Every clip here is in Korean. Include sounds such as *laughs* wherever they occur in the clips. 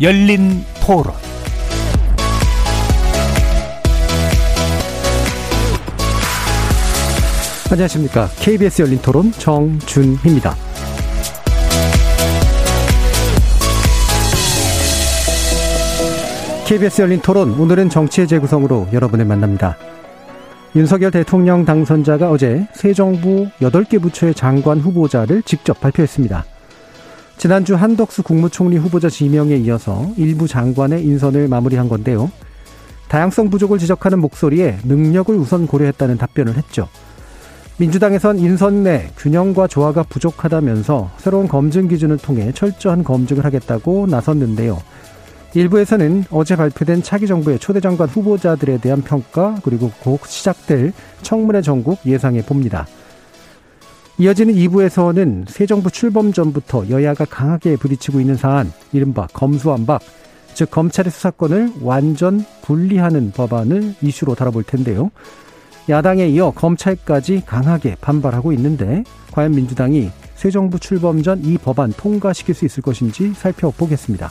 열린 토론 안녕하십니까. KBS 열린 토론 정준희입니다. KBS 열린 토론 오늘은 정치의 재구성으로 여러분을 만납니다. 윤석열 대통령 당선자가 어제 새 정부 8개 부처의 장관 후보자를 직접 발표했습니다. 지난주 한덕수 국무총리 후보자 지명에 이어서 일부 장관의 인선을 마무리한 건데요. 다양성 부족을 지적하는 목소리에 능력을 우선 고려했다는 답변을 했죠. 민주당에선 인선 내 균형과 조화가 부족하다면서 새로운 검증 기준을 통해 철저한 검증을 하겠다고 나섰는데요. 일부에서는 어제 발표된 차기 정부의 초대 장관 후보자들에 대한 평가 그리고 곧 시작될 청문회 전국 예상해 봅니다. 이어지는 2부에서는 새 정부 출범 전부터 여야가 강하게 부딪히고 있는 사안, 이른바 검수완박, 즉 검찰의 수사권을 완전 분리하는 법안을 이슈로 다뤄볼 텐데요. 야당에 이어 검찰까지 강하게 반발하고 있는데 과연 민주당이 새 정부 출범 전 이 법안 통과시킬 수 있을 것인지 살펴보겠습니다.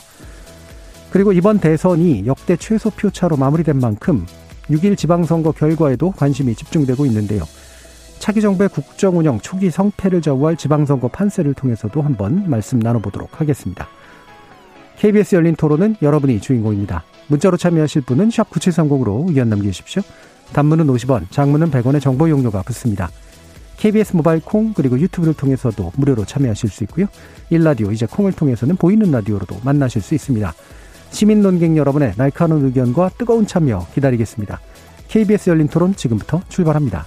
그리고 이번 대선이 역대 최소 표차로 마무리된 만큼 6일 지방선거 결과에도 관심이 집중되고 있는데요. 차기 정부의 국정 운영 초기 성패를 좌우할 지방선거 판세를 통해서도 한번 말씀 나눠보도록 하겠습니다. KBS 열린 토론은 여러분이 주인공입니다. 문자로 참여하실 분은 9730으로 의견 남겨주십시오. 단문은 50원, 장문은 100원의 정보 용료가 붙습니다. KBS 모바일 콩 그리고 유튜브를 통해서도 무료로 참여하실 수 있고요. 일라디오 이제 콩을 통해서는 보이는 라디오로도 만나실 수 있습니다. 시민 논객 여러분의 날카로운 의견과 뜨거운 참여 기다리겠습니다. KBS 열린 토론 지금부터 출발합니다.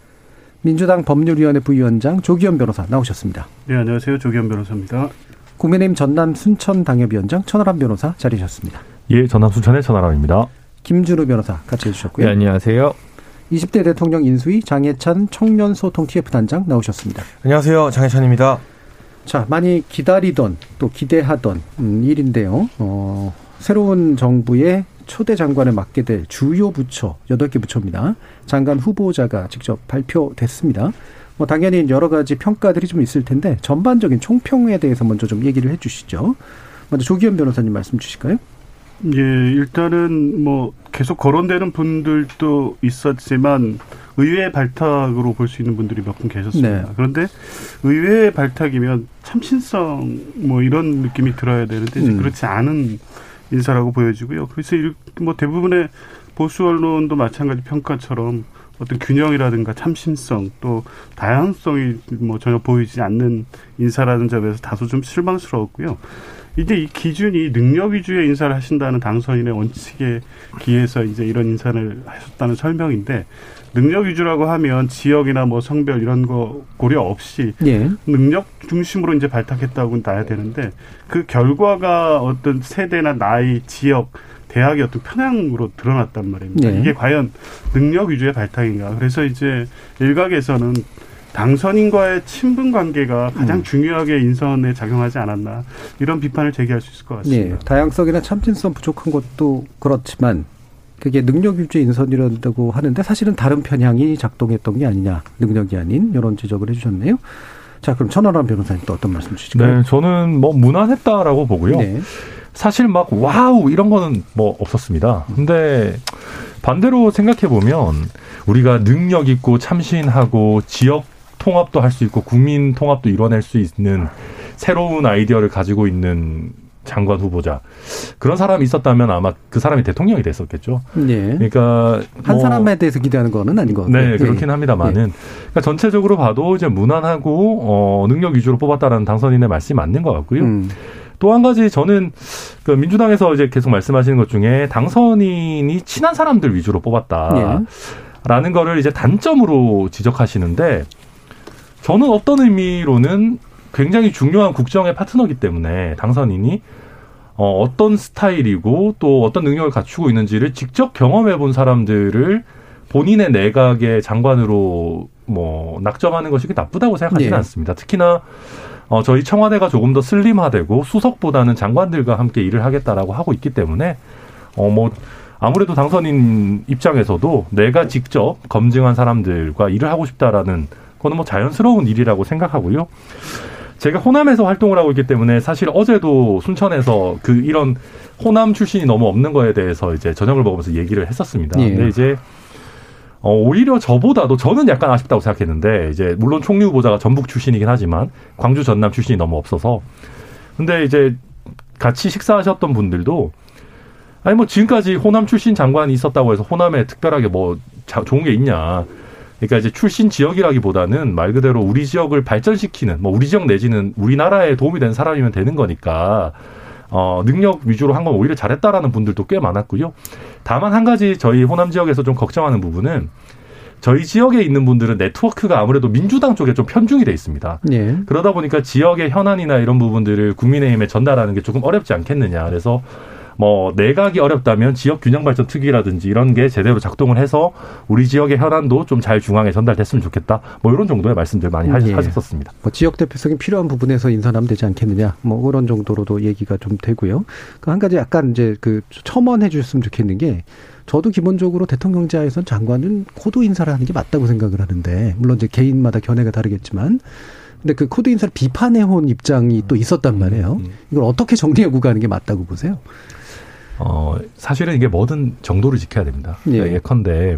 민주당 법률위원회 부위원장 조기현 변호사 나오셨습니다. 네, 안녕하세요. 조기현 변호사입니다. 국민의힘 전남 순천 당협위원장 천하람 변호사 자리하셨습니다. 예, 전남 순천의 천하람입니다. 김준우 변호사 같이 해주셨고요. 네, 안녕하세요. 20대 대통령 인수위 장해찬 청년소통 TF 단장 나오셨습니다. 안녕하세요. 장해찬입니다. 자, 많이 기다리던 또 기대하던 음, 일인데요. 어, 새로운 정부의 초대 장관을 맡게 될 주요 부처, 8개 부처입니다. 장관 후보자가 직접 발표됐습니다. 뭐 당연히 여러 가지 평가들이 좀 있을 텐데 전반적인 총평에 대해서 먼저 좀 얘기를 해 주시죠. 먼저 조기현 변호사님 말씀 주실까요? 예, 일단은 뭐 계속 거론되는 분들도 있었지만 의외의 발탁으로 볼 수 있는 분들이 몇 분 계셨습니다. 네. 그런데 의외의 발탁이면 참신성 뭐 이런 느낌이 들어야 되는데 음. 그렇지 않은 인사라고 보여지고요. 그래서 뭐 대부분의 보수 언론도 마찬가지 평가처럼 어떤 균형이라든가 참신성 또 다양성이 뭐 전혀 보이지 않는 인사라는 점에서 다소 좀 실망스러웠고요. 이제 이 기준이 능력 위주의 인사를 하신다는 당선인의 원칙에 기해서 이제 이런 인사를 하셨다는 설명인데 능력 위주라고 하면 지역이나 뭐 성별 이런 거 고려 없이 예. 능력 중심으로 이제 발탁했다고 나야 되는데 그 결과가 어떤 세대나 나이, 지역, 대학의 어떤 편향으로 드러났단 말입니다. 예. 이게 과연 능력 위주의 발탁인가? 그래서 이제 일각에서는 당선인과의 친분 관계가 가장 음. 중요하게 인선에 작용하지 않았나 이런 비판을 제기할 수 있을 것 같습니다. 네, 다양성이나 참신성 부족한 것도 그렇지만 그게 능력 유지 인선이라고 하는데 사실은 다른 편향이 작동했던 게 아니냐 능력이 아닌 이런 지적을 해주셨네요. 자 그럼 천하람 변호사님 또 어떤 말씀 주실까요? 네, 저는 뭐 무난했다라고 보고요. 네. 사실 막 wow 이런 거는 뭐 없었습니다. 근데 반대로 생각해 보면 우리가 능력 있고 참신하고 지역 통합도 할 수 있고 국민 통합도 이뤄낼 수 있는 새로운 아이디어를 가지고 있는 장관 후보자 그런 사람이 있었다면 아마 그 사람이 대통령이 됐었겠죠. 네. 그러니까 한 뭐, 사람에 대해서 기대하는 거는 아닌 것 같아요. 네, 그렇긴 네. 합니다만은 네. 그러니까 전체적으로 봐도 이제 무난하고 어, 능력 위주로 뽑았다라는 당선인의 말씀이 맞는 것 같고요. 음. 또한 가지 저는 그 민주당에서 이제 계속 말씀하시는 것 중에 당선인이 친한 사람들 위주로 뽑았다라는 네. 거를 이제 단점으로 지적하시는데 저는 어떤 의미로는 굉장히 중요한 국정의 파트너기 때문에 당선인이 어, 어떤 스타일이고 또 어떤 능력을 갖추고 있는지를 직접 경험해 본 사람들을 본인의 내각의 장관으로 뭐 낙점하는 것이 나쁘다고 생각하지는 네. 않습니다. 특히나 어, 저희 청와대가 조금 더 슬림화되고 수석보다는 장관들과 함께 일을 하겠다라고 하고 있기 때문에 어, 뭐 아무래도 당선인 입장에서도 내가 직접 검증한 사람들과 일을 하고 싶다라는 그거는 뭐 자연스러운 일이라고 생각하고요. 제가 호남에서 활동을 하고 있기 때문에 사실 어제도 순천에서 그 이런 호남 출신이 너무 없는 거에 대해서 이제 저녁을 먹으면서 얘기를 했었습니다. 예. 근데 이제 어, 오히려 저보다도 저는 약간 아쉽다고 생각했는데 이제 물론 총리 후보자가 전북 출신이긴 하지만 광주 전남 출신이 너무 없어서 근데 이제 같이 식사하셨던 분들도 아니 뭐 지금까지 호남 출신 장관이 있었다고 해서 호남에 특별하게 뭐 좋은 게 있냐. 그러니까 이제 출신 지역이라기보다는 말 그대로 우리 지역을 발전시키는 뭐 우리 지역 내지는 우리나라에 도움이 되는 사람이면 되는 거니까 어, 능력 위주로 한 건 오히려 잘했다라는 분들도 꽤 많았고요. 다만 한 가지 저희 호남 지역에서 좀 걱정하는 부분은 저희 지역에 있는 분들은 네트워크가 아무래도 민주당 쪽에 좀 편중이 돼 있습니다. 예. 그러다 보니까 지역의 현안이나 이런 부분들을 국민의힘에 전달하는 게 조금 어렵지 않겠느냐. 그래서 뭐 내각이 어렵다면 지역 균형 발전 특위라든지 이런 게 제대로 작동을 해서 우리 지역의 현안도 좀 잘 중앙에 전달됐으면 좋겠다. 뭐 이런 정도의 말씀들 많이 예. 하셨었습니다. 뭐 지역 대표성이 필요한 부분에서 인사하면 되지 않겠느냐. 뭐 그런 정도로도 얘기가 좀 되고요. 그 한 가지 약간 이제 그 첨언해 주셨으면 좋겠는 게 저도 기본적으로 대통령제하에선 장관은 코드 인사를 하는 게 맞다고 생각을 하는데 물론 이제 개인마다 견해가 다르겠지만 근데 그 코드 인사를 비판해 온 입장이 또 있었단 말이에요. 음, 음. 이걸 어떻게 정리하고 가는 게 맞다고 보세요? 어, 사실은 이게 뭐든 정도를 지켜야 됩니다. 예. 그러니까 예컨대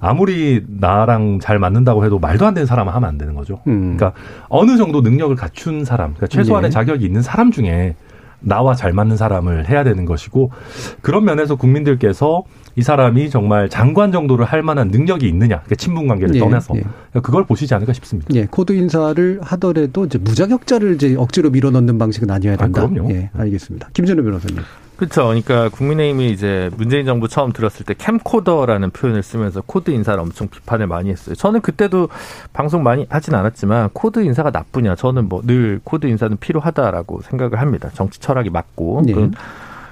아무리 나랑 잘 맞는다고 해도 말도 안 되는 사람은 하면 안 되는 거죠. 음. 그러니까 어느 정도 능력을 갖춘 사람, 그러니까 최소한의 예. 자격이 있는 사람 중에 나와 잘 맞는 사람을 해야 되는 것이고 그런 면에서 국민들께서 이 사람이 정말 장관 정도를 할 만한 능력이 있느냐, 그러니까 친분 관계를 예, 떠나서 예. 그걸 보시지 않을까 싶습니다. 예, 코드 인사를 하더라도 이제 무자격자를 이제 억지로 밀어넣는 방식은 아니어야 된다. 아, 그럼요. 예, 알겠습니다. 김준호 변호사님. 그렇죠. 그러니까 국민의힘이 이제 문재인 정부 처음 들었을 때 캠코더라는 표현을 쓰면서 코드 인사를 엄청 비판을 많이 했어요. 저는 그때도 방송 많이 하진 않았지만 코드 인사가 나쁘냐? 저는 뭐 늘 코드 인사는 필요하다라고 생각을 합니다. 정치 철학이 맞고. 네.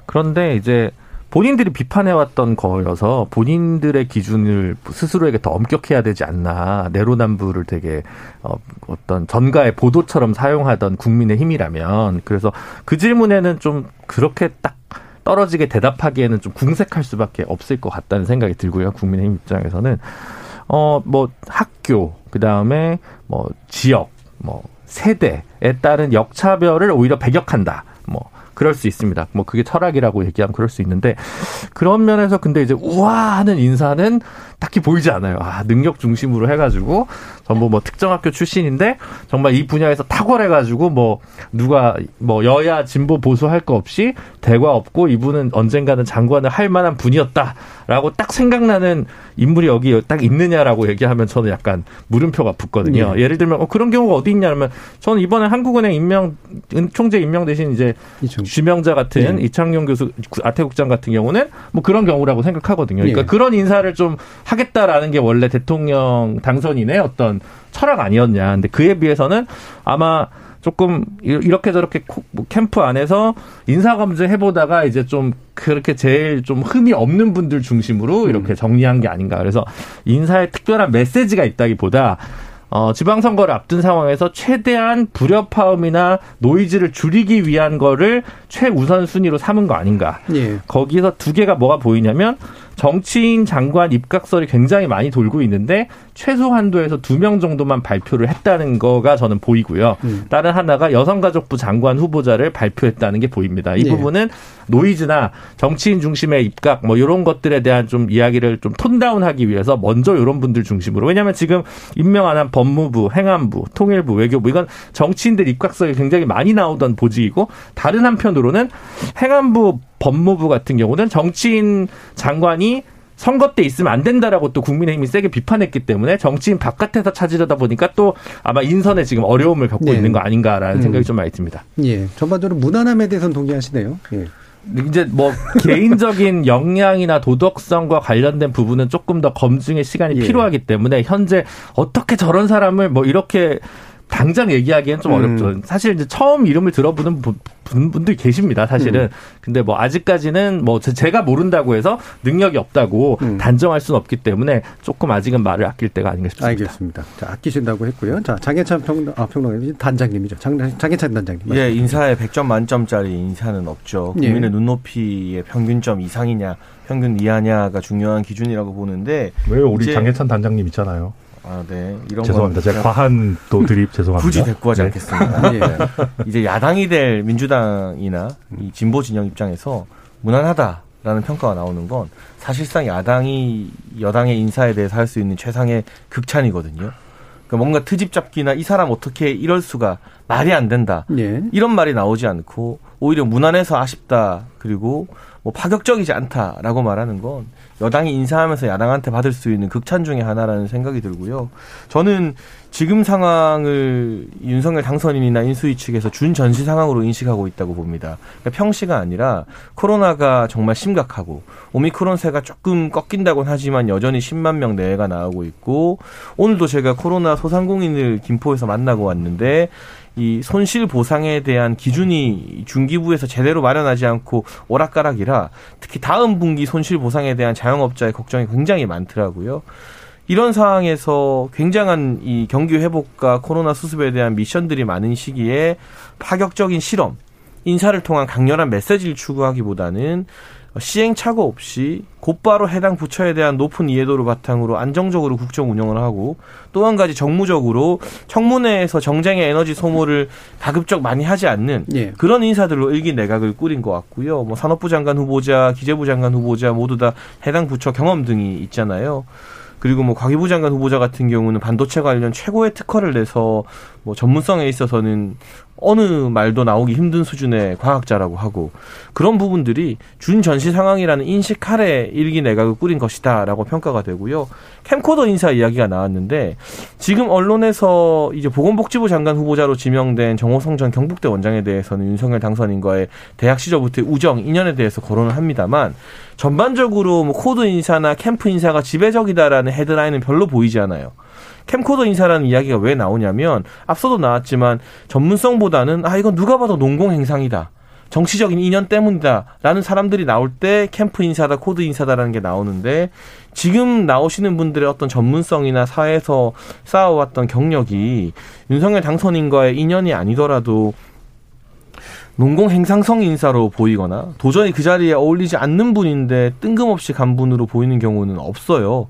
그런데 이제 본인들이 비판해왔던 거여서 본인들의 기준을 스스로에게 더 엄격해야 되지 않나. 내로남불을 되게 어, 어떤 전가의 보도처럼 사용하던 국민의 힘이라면. 그래서 그 질문에는 좀 그렇게 딱 떨어지게 대답하기에는 좀 궁색할 수밖에 없을 것 같다는 생각이 들고요. 국민의힘 입장에서는. 어 뭐 학교 그 다음에 뭐 지역 뭐 세대에 따른 역차별을 오히려 배격한다. 뭐 그럴 수 있습니다. 뭐 그게 철학이라고 얘기하면 그럴 수 있는데 그런 면에서 근데 이제 우아하는 인사는 딱히 보이지 않아요. 아, 능력 중심으로 해가지고 전부 뭐 특정 학교 출신인데 정말 이 분야에서 탁월해가지고 뭐 누가 뭐 여야 진보 보수 할 거 없이 대과 없고 이분은 언젠가는 장관을 할 만한 분이었다라고 딱 생각나는 인물이 여기 딱 있느냐라고 얘기하면 저는 약간 물음표가 붙거든요. 네. 예를 들면 어, 그런 경우가 어디 있냐면 저는 이번에 한국은행 임명 총재 임명 대신 이제 이청. 주명자 같은 네. 이창용 교수 아태국장 같은 경우는 뭐 그런 경우라고 생각하거든요. 그러니까 네. 그런 인사를 좀 하겠다라는 게 원래 대통령 당선인의 어떤 철학 아니었냐. 근데 그에 비해서는 아마 조금 이렇게 저렇게 뭐 캠프 안에서 인사 검증 해보다가 이제 좀 그렇게 제일 좀 흠이 없는 분들 중심으로 이렇게 음. 정리한 게 아닌가. 그래서 인사에 특별한 메시지가 있다기보다 어, 지방선거를 앞둔 상황에서 최대한 불협화음이나 노이즈를 줄이기 위한 거를 최우선 순위로 삼은 거 아닌가. 예. 거기서 두 개가 뭐가 보이냐면 정치인 장관 입각설이 굉장히 많이 돌고 있는데 최소 한도에서 두 명 정도만 발표를 했다는 거가 저는 보이고요. 음. 다른 하나가 여성가족부 장관 후보자를 발표했다는 게 보입니다. 이 네. 부분은 노이즈나 정치인 중심의 입각 뭐 이런 것들에 대한 좀 이야기를 좀 톤다운하기 위해서 먼저 이런 분들 중심으로 왜냐하면 지금 임명 안 한 법무부, 행안부, 통일부, 외교부 이건 정치인들 입각설이 굉장히 많이 나오던 보직이고 다른 한편으로는 행안부 법무부 같은 경우는 정치인 장관이 선거 때 있으면 안 된다라고 또 국민의힘이 세게 비판했기 때문에 정치인 바깥에서 찾으려다 보니까 또 아마 인선에 지금 어려움을 겪고 네. 있는 거 아닌가라는 음. 생각이 좀 많이 듭니다. 예. 전반적으로 무난함에 대해서는 동의하시네요. 예. 이제 뭐 개인적인 *laughs* 역량이나 도덕성과 관련된 부분은 조금 더 검증의 시간이 예. 필요하기 때문에 현재 어떻게 저런 사람을 뭐 이렇게 당장 얘기하기엔 좀 음. 어렵죠. 사실 이제 처음 이름을 들어보는 분, 분들이 계십니다. 사실은. 음. 근데 뭐 아직까지는 뭐 제- 제가 모른다고 해서 능력이 없다고 음. 단정할 수는 없기 때문에 조금 아직은 말을 아낄 때가 아닌가 싶습니다. 알겠습니다. 자, 아끼신다고 했고요. 자, 장해찬 평, 아, 평론가 단장님이죠. 장, 장해찬 단장님. 예, 인사에 100점 만점짜리 인사는 없죠. 예. 국민의 눈높이의 평균점 이상이냐, 평균 이하냐가 중요한 기준이라고 보는데, 왜요? 우리 장해찬 단장님 있잖아요. 아, 네. 이런 죄송합니다. 건 제가 과한 또 드립 *laughs* 죄송합니다. 굳이 대꾸하지 네. 않겠습니다. 예. 이제 야당이 될 민주당이나 이 진보 진영 입장에서 무난하다라는 평가가 나오는 건 사실상 야당이 여당의 인사에 대해서 할 수 있는 최상의 극찬이거든요. 그러니까 뭔가 트집 잡기나 이 사람 어떻게 이럴 수가 말이 안 된다. 예. 이런 말이 나오지 않고 오히려 무난해서 아쉽다. 그리고 뭐 파격적이지 않다라고 말하는 건 여당이 인사하면서 야당한테 받을 수 있는 극찬 중의 하나라는 생각이 들고요. 저는 지금 상황을 윤석열 당선인이나 인수위 측에서 준 전시 상황으로 인식하고 있다고 봅니다. 그러니까 평시가 아니라 코로나가 정말 심각하고 오미크론세가 조금 꺾인다곤 하지만 여전히 10만 명 내외가 나오고 있고 오늘도 제가 코로나 소상공인을 김포에서 만나고 왔는데 이 손실 보상에 대한 기준이 중기부에서 제대로 마련하지 않고 오락가락이라 특히 다음 분기 손실 보상에 대한 자영업자의 걱정이 굉장히 많더라고요. 이런 상황에서 굉장한 이 경기 회복과 코로나 수습에 대한 미션들이 많은 시기에 파격적인 실험, 인사를 통한 강렬한 메시지를 추구하기보다는 시행착오 없이 곧바로 해당 부처에 대한 높은 이해도를 바탕으로 안정적으로 국정 운영을 하고 또 한 가지 정무적으로 청문회에서 정쟁의 에너지 소모를 가급적 많이 하지 않는 예. 그런 인사들로 일기 내각을 꾸린 것 같고요. 뭐 산업부 장관 후보자, 기재부 장관 후보자 모두 다 해당 부처 경험 등이 있잖아요. 그리고 뭐 과기부 장관 후보자 같은 경우는 반도체 관련 최고의 특허를 내서 뭐 전문성에 있어서는 어느 말도 나오기 힘든 수준의 과학자라고 하고 그런 부분들이 준 전시 상황이라는 인식 하에 일기 내각을 꾸린 것이다라고 평가가 되고요. 캠코더 인사 이야기가 나왔는데 지금 언론에서 이제 보건복지부 장관 후보자로 지명된 정호영 전 경북대 원장에 대해서는 윤석열 당선인과의 대학 시절부터의 우정, 인연에 대해서 거론을 합니다만 전반적으로 뭐 코드 인사나 캠프 인사가 지배적이다라는 헤드라인은 별로 보이지 않아요. 캠코더 인사라는 이야기가 왜 나오냐면 앞서도 나왔지만 전문성보다는 아 이건 누가 봐도 논공행상이다. 정치적인 인연 때문이다라는 사람들이 나올 때 캠프 인사다 코드 인사다라는 게 나오는데 지금 나오시는 분들의 어떤 전문성이나 사회에서 쌓아왔던 경력이 윤석열 당선인과의 인연이 아니더라도 농공 행상성 인사로 보이거나 도저히 그 자리에 어울리지 않는 분인데 뜬금없이 간 분으로 보이는 경우는 없어요.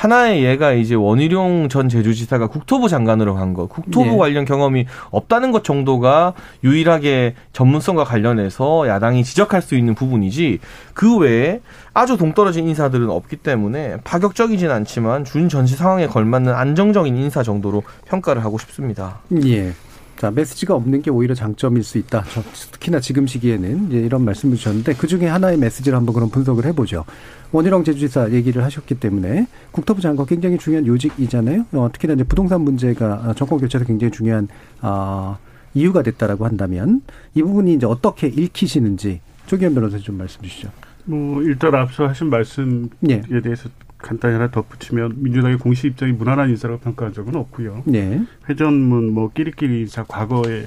하나의 예가 이제 원희룡 전 제주지사가 국토부 장관으로 간 거, 국토부 예. 관련 경험이 없다는 것 정도가 유일하게 전문성과 관련해서 야당이 지적할 수 있는 부분이지 그 외에 아주 동떨어진 인사들은 없기 때문에 파격적이진 않지만 준 전시 상황에 걸맞는 안정적인 인사 정도로 평가를 하고 싶습니다. 예. 자, 메시지가 없는 게 오히려 장점일 수 있다. 저- 특히나 지금 시기에는 이제 이런 말씀을 주셨는데 그 중에 하나의 메시지를 한번 그럼 분석을 해보죠. 원희룡 제주지사 얘기를 하셨기 때문에 국토부 장관 굉장히 중요한 요직이잖아요. 어, 특히나 이제 부동산 문제가 정권 교체에서 굉장히 중요한 어, 이유가 됐다라고 한다면 이 부분이 이제 어떻게 읽히시는지 조기현 변호사님 좀 말씀 주시죠. 뭐 일단 앞서 하신 말씀에 예. 대해서 간단히 하나 덧붙이면 민주당의 공식 입장이 무난한 인사라고 평가한 적은 없고요. 네. 회전문 뭐 끼리끼리 인사 과거에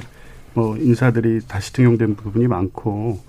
뭐 인사들이 다시 등용된 부분이 많고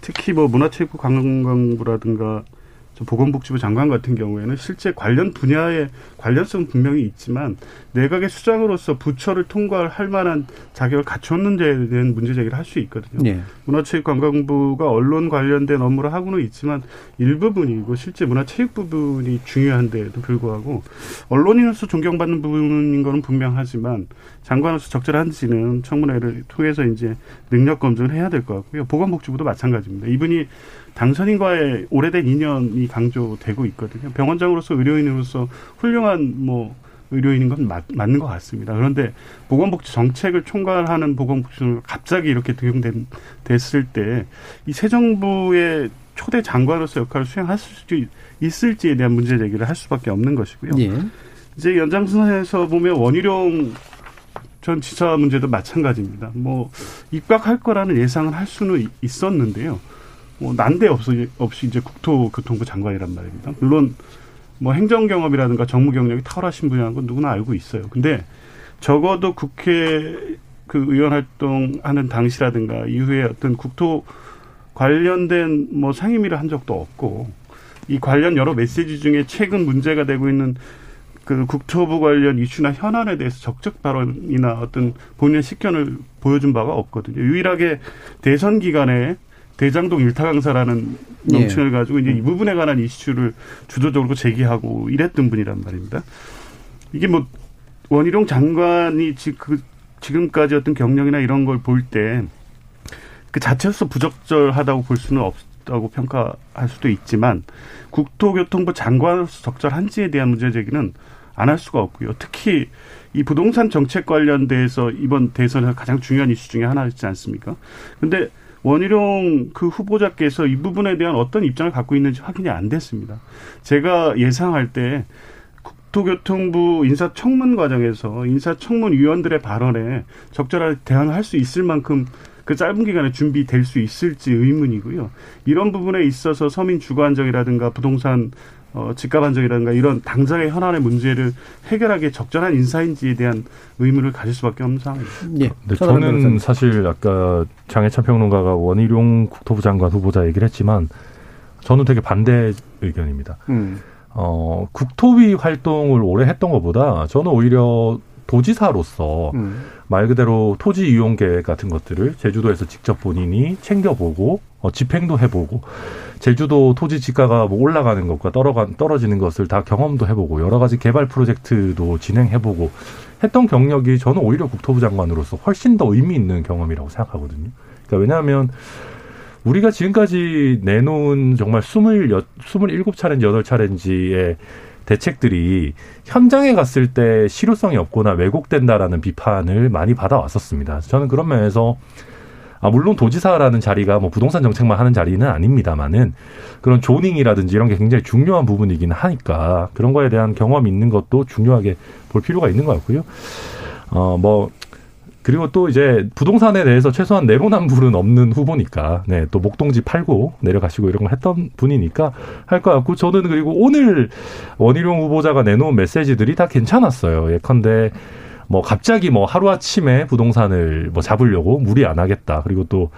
특히 뭐 문화체육관광부라든가 저 보건복지부 장관 같은 경우에는 실제 관련 분야의 관련성 분명히 있지만 내각의 수장으로서 부처를 통과할 만한 자격을 갖췄는지에 대한 문제 제기를 할 수 있거든요. 네. 문화체육관광부가 언론 관련된 업무를 하고는 있지만 일부분이고 실제 문화체육 부분이 중요한데도 불구하고 언론인으로서 존경받는 부분인 거는 분명하지만 장관으로서 적절한지는 청문회를 통해서 이제 능력 검증을 해야 될 것 같고요. 보건복지부도 마찬가지입니다. 이분이 당선인과의 오래된 인연이 강조되고 있거든요. 병원장으로서 의료인으로서 훌륭한 뭐 의료인인 건 맞, 맞는 것 같습니다. 그런데 보건복지 정책을 총괄하는 보건복지부가 갑자기 이렇게 등용된 됐을 때 이 새 정부의 초대 장관으로서 역할을 수행할 수 있을지에 대한 문제 제기를 할 수밖에 없는 것이고요. 예. 이제 연장선에서 보면 원희룡 전 지사 문제도 마찬가지입니다. 뭐 입각할 거라는 예상을 할 수는 이- 있었는데요. 뭐 난데 없이, 없이 이제 국토교통부 장관이란 말입니다. 물론 뭐 행정 경험이라든가 정무 경력이 탁월하신 분이라는 건 누구나 알고 있어요. 근데 적어도 국회 그 의원 활동하는 당시라든가 이후에 어떤 국토 관련된 뭐 상임위를 한 적도 없고 이 관련 여러 메시지 중에 최근 문제가 되고 있는 그 국토부 관련 이슈나 현안에 대해서 적적 발언이나 어떤 본인의 식견을 보여준 바가 없거든요. 유일하게 대선 기간에 대장동 일타 강사라는 예. 명칭을 가지고 이제 이 부분에 관한 이슈를 주도적으로 제기하고 이랬던 분이란 말입니다. 이게 뭐 원희룡 장관이 그 지금까지 어떤 경력이나 이런 걸 볼 때 그 자체로서 부적절하다고 볼 수는 없다고 평가할 수도 있지만 국토교통부 장관으로서 적절한지에 대한 문제 제기는 안 할 수가 없고요. 특히 이 부동산 정책 관련돼서 이번 대선에서 가장 중요한 이슈 중에 하나였지 않습니까? 근데 원희룡 그 후보자께서 이 부분에 대한 어떤 입장을 갖고 있는지 확인이 안 됐습니다. 제가 예상할 때 국토교통부 인사청문 과정에서 인사청문 위원들의 발언에 적절하게 대응할 수 있을 만큼 그 짧은 기간에 준비될 수 있을지 의문이고요. 이런 부분에 있어서 서민 주거 안정이라든가 부동산 어, 집값 안정이라든가 이런 당장의 현안의 문제를 해결하기에 적절한 인사인지에 대한 의문을 가질 수밖에 없는 상황입니다. 예. 네, 저는 사실 아까 장해찬 평론가가 원희룡 국토부 장관 후보자 얘기를 했지만 저는 되게 반대 의견입니다. 음. 어, 국토위 활동을 오래 했던 것보다 저는 오히려 도지사로서 음. 말 그대로 토지 이용 계획 같은 것들을 제주도에서 직접 본인이 챙겨보고 어, 집행도 해보고 제주도 토지 지가가 뭐 올라가는 것과 떨어가, 떨어지는 것을 다 경험도 해보고 여러 가지 개발 프로젝트도 진행해보고 했던 경력이 저는 오히려 국토부 장관으로서 훨씬 더 의미 있는 경험이라고 생각하거든요. 그러니까 왜냐하면 우리가 지금까지 내놓은 정말 스물 스물일곱 차례인지 여덟 차례인지의 대책들이 현장에 갔을 때 실효성이 없거나 왜곡된다라는 비판을 많이 받아왔었습니다. 저는 그런 면에서 아, 물론 도지사라는 자리가 뭐 부동산 정책만 하는 자리는 아닙니다만은 그런 조닝이라든지 이런 게 굉장히 중요한 부분이기는 하니까 그런 거에 대한 경험이 있는 것도 중요하게 볼 필요가 있는 것 같고요. 어, 뭐, 그리고 또 이제 부동산에 대해서 최소한 내로남불은 없는 후보니까 네, 또 목동지 팔고 내려가시고 이런 거 했던 분이니까 할 것 같고 저는 그리고 오늘 원희룡 후보자가 내놓은 메시지들이 다 괜찮았어요. 예컨대 뭐 갑자기 뭐 하루아침에 부동산을 뭐 잡으려고 무리 안 하겠다. 그리고 또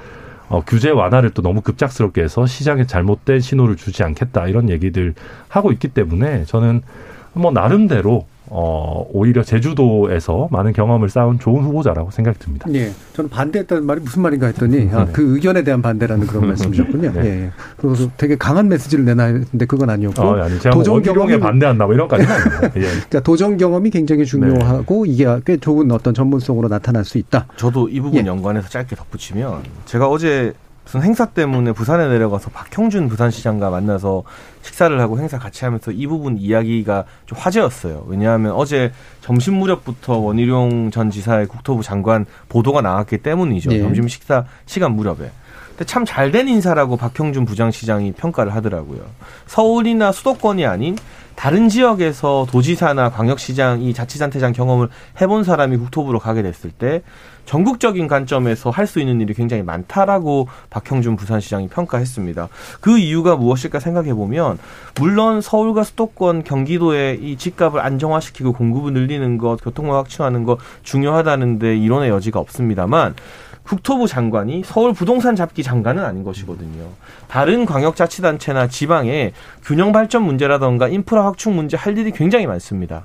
어, 규제 완화를 또 너무 급작스럽게 해서 시장에 잘못된 신호를 주지 않겠다. 이런 얘기들 하고 있기 때문에 저는 뭐 나름대로 어, 오히려 제주도에서 많은 경험을 쌓은 좋은 후보자라고 생각이 듭니다. 예. 저는 반대했다는 말이 무슨 말인가 했더니, 아, 네. 그 의견에 대한 반대라는 그런 *laughs* 말씀이셨군요. 네. 예. 그래서 되게 강한 메시지를 내놔야 했는데 그건 아니었고. 어, 아니, 제가 뭐 도전 경험에 반대한다 뭐 이런 까지 예. *laughs* 그러니까 도전 경험이 굉장히 중요하고 네. 이게 꽤 좋은 어떤 전문성으로 나타날 수 있다. 저도 이 부분 예. 연관해서 짧게 덧붙이면 제가 어제 무슨 행사 때문에 부산에 내려가서 박형준 부산시장과 만나서 식사를 하고 행사 같이 하면서 이 부분 이야기가 좀 화제였어요. 왜냐하면 어제 점심 무렵부터 원희룡 전 지사의 국토부 장관 보도가 나왔기 때문이죠. 네. 점심 식사 시간 무렵에. 근데 참 잘 된 인사라고 박형준 부장시장이 평가를 하더라고요. 서울이나 수도권이 아닌 다른 지역에서 도지사나 광역시장 이 자치단체장 경험을 해본 사람이 국토부로 가게 됐을 때 전국적인 관점에서 할 수 있는 일이 굉장히 많다라고 박형준 부산시장이 평가했습니다. 그 이유가 무엇일까 생각해 보면 물론 서울과 수도권 경기도의 이 집값을 안정화시키고 공급을 늘리는 것, 교통망 확충하는 것 중요하다는데 이론의 여지가 없습니다만 국토부 장관이 서울 부동산 잡기 장관은 아닌 것이거든요. 다른 광역자치단체나 지방에 균형 발전 문제라던가 인프라 확충 문제 할 일이 굉장히 많습니다.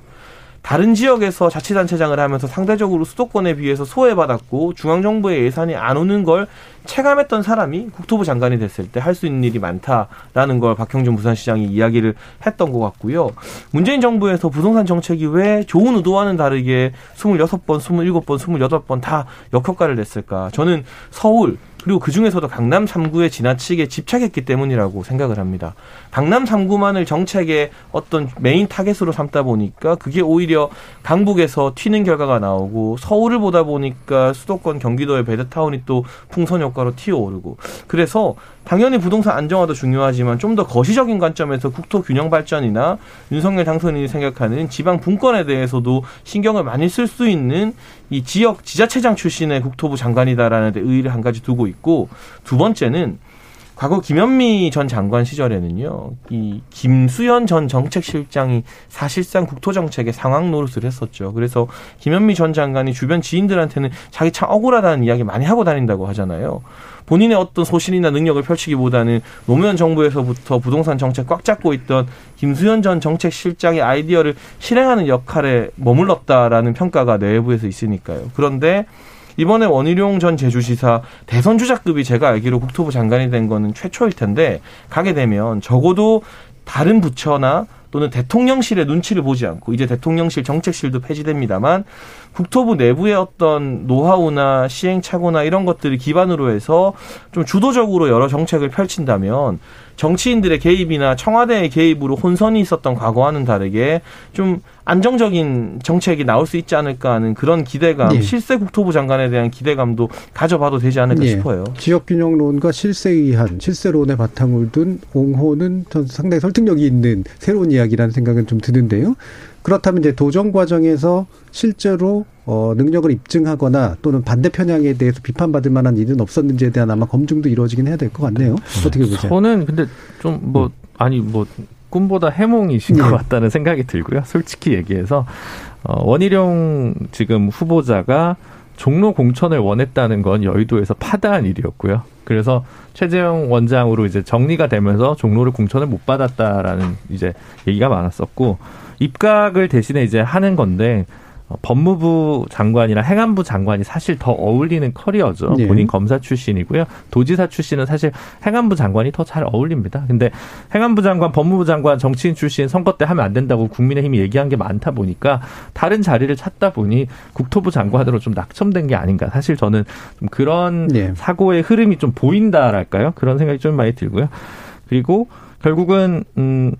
다른 지역에서 자치단체장을 하면서 상대적으로 수도권에 비해서 소외받았고 중앙정부의 예산이 안 오는 걸 체감했던 사람이 국토부 장관이 됐을 때 할 수 있는 일이 많다라는 걸 박형준 부산시장이 이야기를 했던 것 같고요. 문재인 정부에서 부동산 정책이 왜 좋은 의도와는 다르게 26번, 27번, 28번 다 역효과를 냈을까? 저는 서울, 그리고 그 중에서도 강남 3구에 지나치게 집착했기 때문이라고 생각을 합니다. 강남 3구만을 정책의 어떤 메인 타겟으로 삼다 보니까 그게 오히려 강북에서 튀는 결과가 나오고 서울을 보다 보니까 수도권 경기도의 베드타운이 또 풍선 효과로 튀어오르고 그래서 당연히 부동산 안정화도 중요하지만 좀 더 거시적인 관점에서 국토 균형 발전이나 윤석열 당선인이 생각하는 지방 분권에 대해서도 신경을 많이 쓸 수 있는 이 지역 지자체장 출신의 국토부 장관이다라는 데 의의를 한 가지 두고 있고 두 번째는 과거 김현미 전 장관 시절에는요, 이 김수현 전 정책실장이 사실상 국토정책의 상황 노릇을 했었죠. 그래서 김현미 전 장관이 주변 지인들한테는 자기 참 억울하다는 이야기 많이 하고 다닌다고 하잖아요. 본인의 어떤 소신이나 능력을 펼치기보다는 노무현 정부에서부터 부동산 정책 꽉 잡고 있던 김수현 전 정책실장의 아이디어를 실행하는 역할에 머물렀다라는 평가가 내부에서 있으니까요. 그런데 이번에 원희룡 전 제주시사 대선 주자급이 제가 알기로 국토부 장관이 된 거는 최초일 텐데 가게 되면 적어도 다른 부처나 또는 대통령실의 눈치를 보지 않고 이제 대통령실 정책실도 폐지됩니다만 국토부 내부의 어떤 노하우나 시행착오나 이런 것들을 기반으로 해서 좀 주도적으로 여러 정책을 펼친다면 정치인들의 개입이나 청와대의 개입으로 혼선이 있었던 과거와는 다르게 좀 안정적인 정책이 나올 수 있지 않을까 하는 그런 기대감, 예. 실세 국토부 장관에 대한 기대감도 가져봐도 되지 않을까 예. 싶어요. 지역균형론과 실세의한 실세론의 바탕을 둔 옹호는 상당히 설득력이 있는 새로운 이야기라는 생각은 좀 드는데요. 그렇다면 이제 도정 과정에서 실제로 어, 능력을 입증하거나 또는 반대 편향에 대해서 비판받을 만한 일은 없었는지에 대한 아마 검증도 이루어지긴 해야 될 것 같네요. 어떻게 보세요? 저는 근데 좀뭐 음. 아니 뭐 꿈보다 해몽이신 네. 것 같다는 생각이 들고요. 솔직히 얘기해서 어, 원희룡 지금 후보자가 종로 공천을 원했다는 건 여의도에서 파다한 일이었고요. 그래서 최재형 원장으로 이제 정리가 되면서 종로를 공천을 못 받았다라는 이제 얘기가 많았었고 입각을 대신에 이제 하는 건데 어, 법무부 장관이나 행안부 장관이 사실 더 어울리는 커리어죠. 네. 본인 검사 출신이고요. 도지사 출신은 사실 행안부 장관이 더 잘 어울립니다. 근데 행안부 장관, 법무부 장관, 정치인 출신 선거 때 하면 안 된다고 국민의힘이 얘기한 게 많다 보니까 다른 자리를 찾다 보니 국토부 장관으로 좀 낙첨된 게 아닌가. 사실 저는 좀 그런 네. 사고의 흐름이 좀 보인다랄까요? 그런 생각이 좀 많이 들고요. 그리고 결국은 음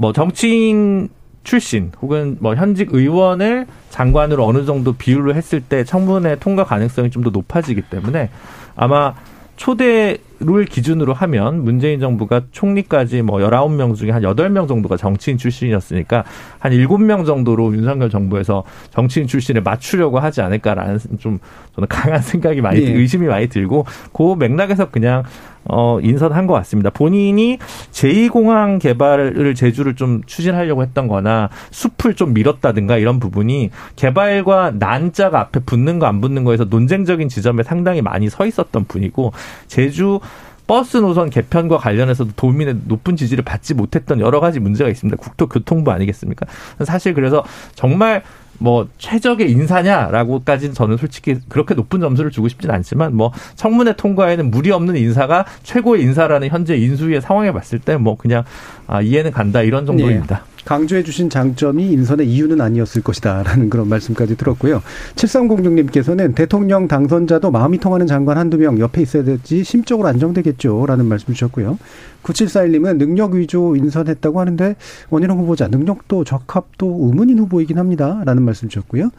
뭐 정치인 출신 혹은 뭐 현직 의원을 장관으로 어느 정도 비율로 했을 때 청문회 통과 가능성이 좀 더 높아지기 때문에 아마 초대를 기준으로 하면 문재인 정부가 총리까지 뭐 열아홉 명 중에 한 여덟 명 정도가 정치인 출신이었으니까 한 일곱 명 정도로 윤석열 정부에서 정치인 출신을 맞추려고 하지 않을까라는 좀 저는 강한 *laughs* 생각이 많이 예. 의심이 많이 들고 그 맥락에서 그냥 어, 인선한 것 같습니다. 본인이 제2공항 개발을 제주를 좀 추진하려고 했던 거나 숲을 좀 밀었다든가 이런 부분이 개발과 난자가 앞에 붙는 거 안 붙는 거에서 논쟁적인 지점에 상당히 많이 서 있었던 분이고 제주 버스 노선 개편과 관련해서도 도민의 높은 지지를 받지 못했던 여러 가지 문제가 있습니다. 국토교통부 아니겠습니까? 사실 그래서 정말 뭐 최적의 인사냐라고까지는 저는 솔직히 그렇게 높은 점수를 주고 싶진 않지만 뭐 청문회 통과에는 무리 없는 인사가 최고의 인사라는 현재 인수위의 상황에 봤을 때 뭐 그냥 아 이해는 간다 이런 정도입니다. 네. 강조해 주신 장점이 인선의 이유는 아니었을 것이다라는 그런 말씀까지 들었고요. 7306님께서는 대통령 당선자도 마음이 통하는 장관 한두 명 옆에 있어야 되지 심적으로 안정되겠죠라는 말씀 주셨고요. 9741님은 능력 위조 인선했다고 하는데 원희룡 후보자 능력도 적합도 의문인 후보이긴 합니다라는 말씀 주셨고요.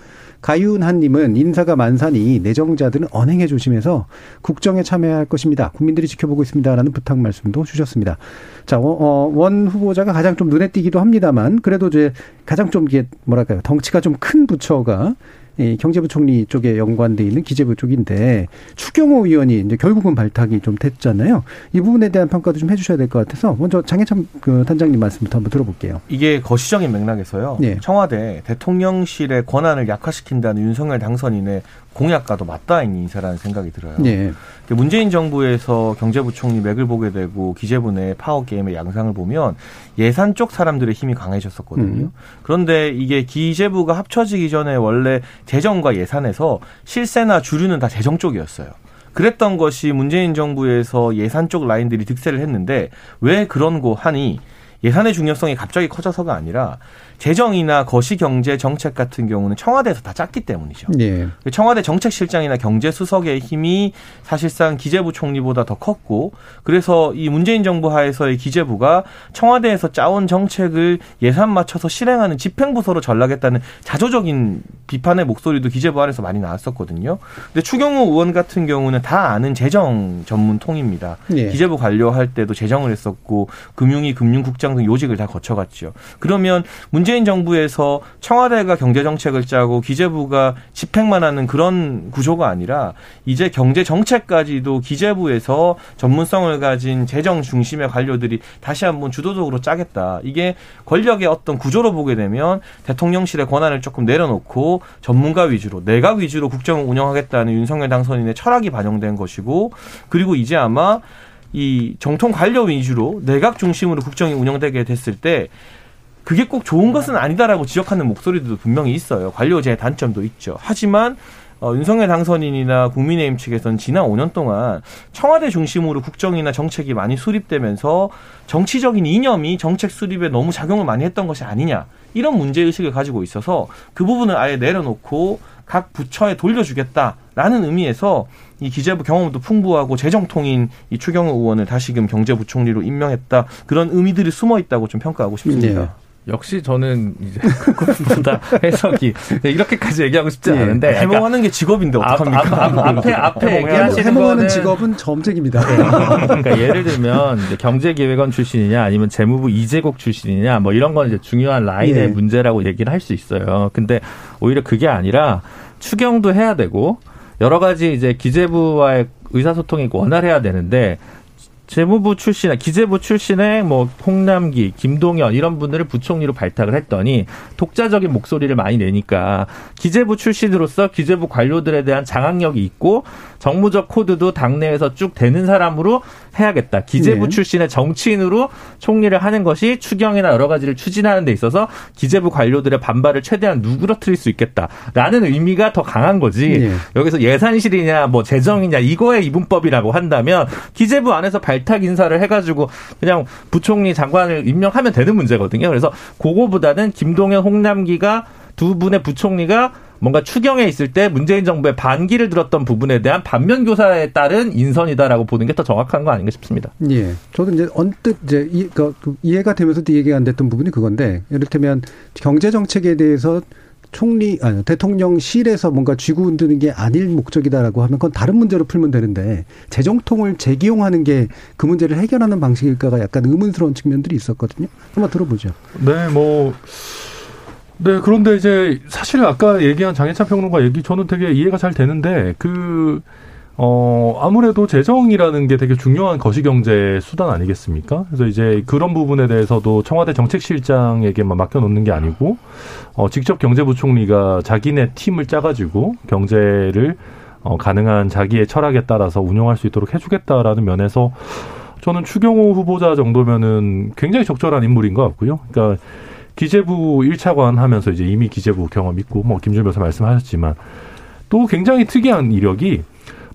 가윤한님은 인사가 만사니 내정자들은 언행에 조심해서 국정에 참여할 것입니다. 국민들이 지켜보고 있습니다라는 부탁 말씀도 주셨습니다. 자, 어, 어, 원 후보자가 가장 좀 눈에 띄기도 합니다만 그래도 이제 가장 좀 이게 뭐랄까요 덩치가 좀 큰 부처가 이 경제부총리 쪽에 연관돼 있는 기재부 쪽인데 추경호 의원이 이제 결국은 발탁이 좀 됐잖아요. 이 부분에 대한 평가도 좀 해주셔야 될 것 같아서 먼저 장해찬 그 단장님 말씀부터 한번 들어볼게요. 이게 거시적인 맥락에서요. 네. 청와대 대통령실의 권한을 약화시킨다는 윤석열 당선인의 공약과도 맞닿아 있는 인사라는 생각이 들어요. 네. 문재인 정부에서 경제부총리 맥을 보게 되고 기재부 내 파워 게임의 양상을 보면 예산 쪽 사람들의 힘이 강해졌었거든요. 음. 그런데 이게 기재부가 합쳐지기 전에 원래 재정과 예산에서 실세나 주류는 다 재정 쪽이었어요. 그랬던 것이 문재인 정부에서 예산 쪽 라인들이 득세를 했는데 왜 그런 거 하니 예산의 중요성이 갑자기 커져서가 아니라 재정이나 거시경제 정책 같은 경우는 청와대에서 다 짰기 때문이죠. 예. 청와대 정책실장이나 경제수석의 힘이 사실상 기재부 총리보다 더 컸고 그래서 이 문재인 정부 하에서의 기재부가 청와대에서 짜온 정책을 예산 맞춰서 실행하는 집행부서로 전락했다는 자조적인 비판의 목소리도 기재부 안에서 많이 나왔었거든요. 근데 추경호 의원 같은 경우는 다 아는 재정 전문 통입니다. 예. 기재부 관료할 때도 재정을 했었고 금융위 금융국장 등 요직을 다 거쳐갔죠. 그러면 문재 인 정부에서 청와대가 경제 정책을 짜고 기재부가 집행만 하는 그런 구조가 아니라 이제 경제 정책까지도 기재부에서 전문성을 가진 재정 중심의 관료들이 다시 한번 주도적으로 짜겠다. 이게 권력의 어떤 구조로 보게 되면 대통령실의 권한을 조금 내려놓고 전문가 위주로 내각 위주로 국정을 운영하겠다는 윤석열 당선인의 철학이 반영된 것이고 그리고 이제 아마 이 정통 관료 위주로 내각 중심으로 국정이 운영되게 됐을 때 그게 꼭 좋은 것은 아니다라고 지적하는 목소리도 분명히 있어요. 관료제의 단점도 있죠. 하지만 어, 윤석열 당선인이나 국민의힘 측에서는 지난 5년 동안 청와대 중심으로 국정이나 정책이 많이 수립되면서 정치적인 이념이 정책 수립에 너무 작용을 많이 했던 것이 아니냐 이런 문제 의식을 가지고 있어서 그 부분을 아예 내려놓고 각 부처에 돌려주겠다라는 의미에서 이 기재부 경험도 풍부하고 재정통인 이 추경호 의원을 다시금 경제부총리로 임명했다 그런 의미들이 숨어 있다고 좀 평가하고 싶습니다. 네. 역시 저는 이제 그것보다 *laughs* 해석이 네, 이렇게까지 얘기하고 싶지 네. 않은데 해몽하는 게 직업인데 어떡합니까? 앞, 앞, 앞에 앞에 얘기하시는 해몽하는 거는 직업은 점쟁입니다. 네. 그러니까 예를 들면 경제기획원 출신이냐 아니면 재무부 이재국 출신이냐 뭐 이런 건 이제 중요한 라인의 네. 문제라고 얘기를 할 수 있어요. 근데 오히려 그게 아니라 추경도 해야 되고 여러 가지 이제 기재부와의 의사소통이 원활해야 되는데 재무부 출신, 기재부 출신의 뭐 홍남기, 김동연 이런 분들을 부총리로 발탁을 했더니 독자적인 목소리를 많이 내니까 기재부 출신으로서 기재부 관료들에 대한 장악력이 있고 정무적 코드도 당내에서 쭉 되는 사람으로 해야겠다. 기재부 네. 출신의 정치인으로 총리를 하는 것이 추경이나 여러 가지를 추진하는 데 있어서 기재부 관료들의 반발을 최대한 누그러뜨릴 수 있겠다라는 의미가 더 강한 거지. 네. 여기서 예산실이냐 뭐 재정이냐 이거의 이분법이라고 한다면 기재부 안에서 발탁 인사를 해가지고 그냥 부총리 장관을 임명하면 되는 문제거든요. 그래서 그거보다는 김동연 홍남기가 두 분의 부총리가 뭔가 추경에 있을 때 문재인 정부의 반기를 들었던 부분에 대한 반면 교사에 따른 인선이다라고 보는 게 더 정확한 거 아닌가 싶습니다. 예. 저도 이제 언뜻 이제 이, 그, 그 이해가 되면서도 얘기가 안 됐던 부분이 그건데 이를테면 경제 정책에 대해서 총리 아니 대통령실에서 뭔가 쥐고 흔드는 게 아닐 목적이다라고 하면 그건 다른 문제로 풀면 되는데 재정통을 재기용하는 게 그 문제를 해결하는 방식일까가 약간 의문스러운 측면들이 있었거든요. 한번 들어보죠. 네, 뭐 네, 그런데 이제 사실 아까 얘기한 장혜찬 평론가 얘기 저는 되게 이해가 잘 되는데 그 어, 아무래도 재정이라는 게 되게 중요한 거시경제 수단 아니겠습니까? 그래서 이제 그런 부분에 대해서도 청와대 정책실장에게만 맡겨놓는 게 아니고, 어, 직접 경제부총리가 자기네 팀을 짜가지고 경제를 어, 가능한 자기의 철학에 따라서 운영할 수 있도록 해주겠다라는 면에서 저는 추경호 후보자 정도면은 굉장히 적절한 인물인 것 같고요. 그러니까 기재부 1차관 하면서 이제 이미 기재부 경험 있고 뭐 김준 변호사 말씀하셨지만 또 굉장히 특이한 이력이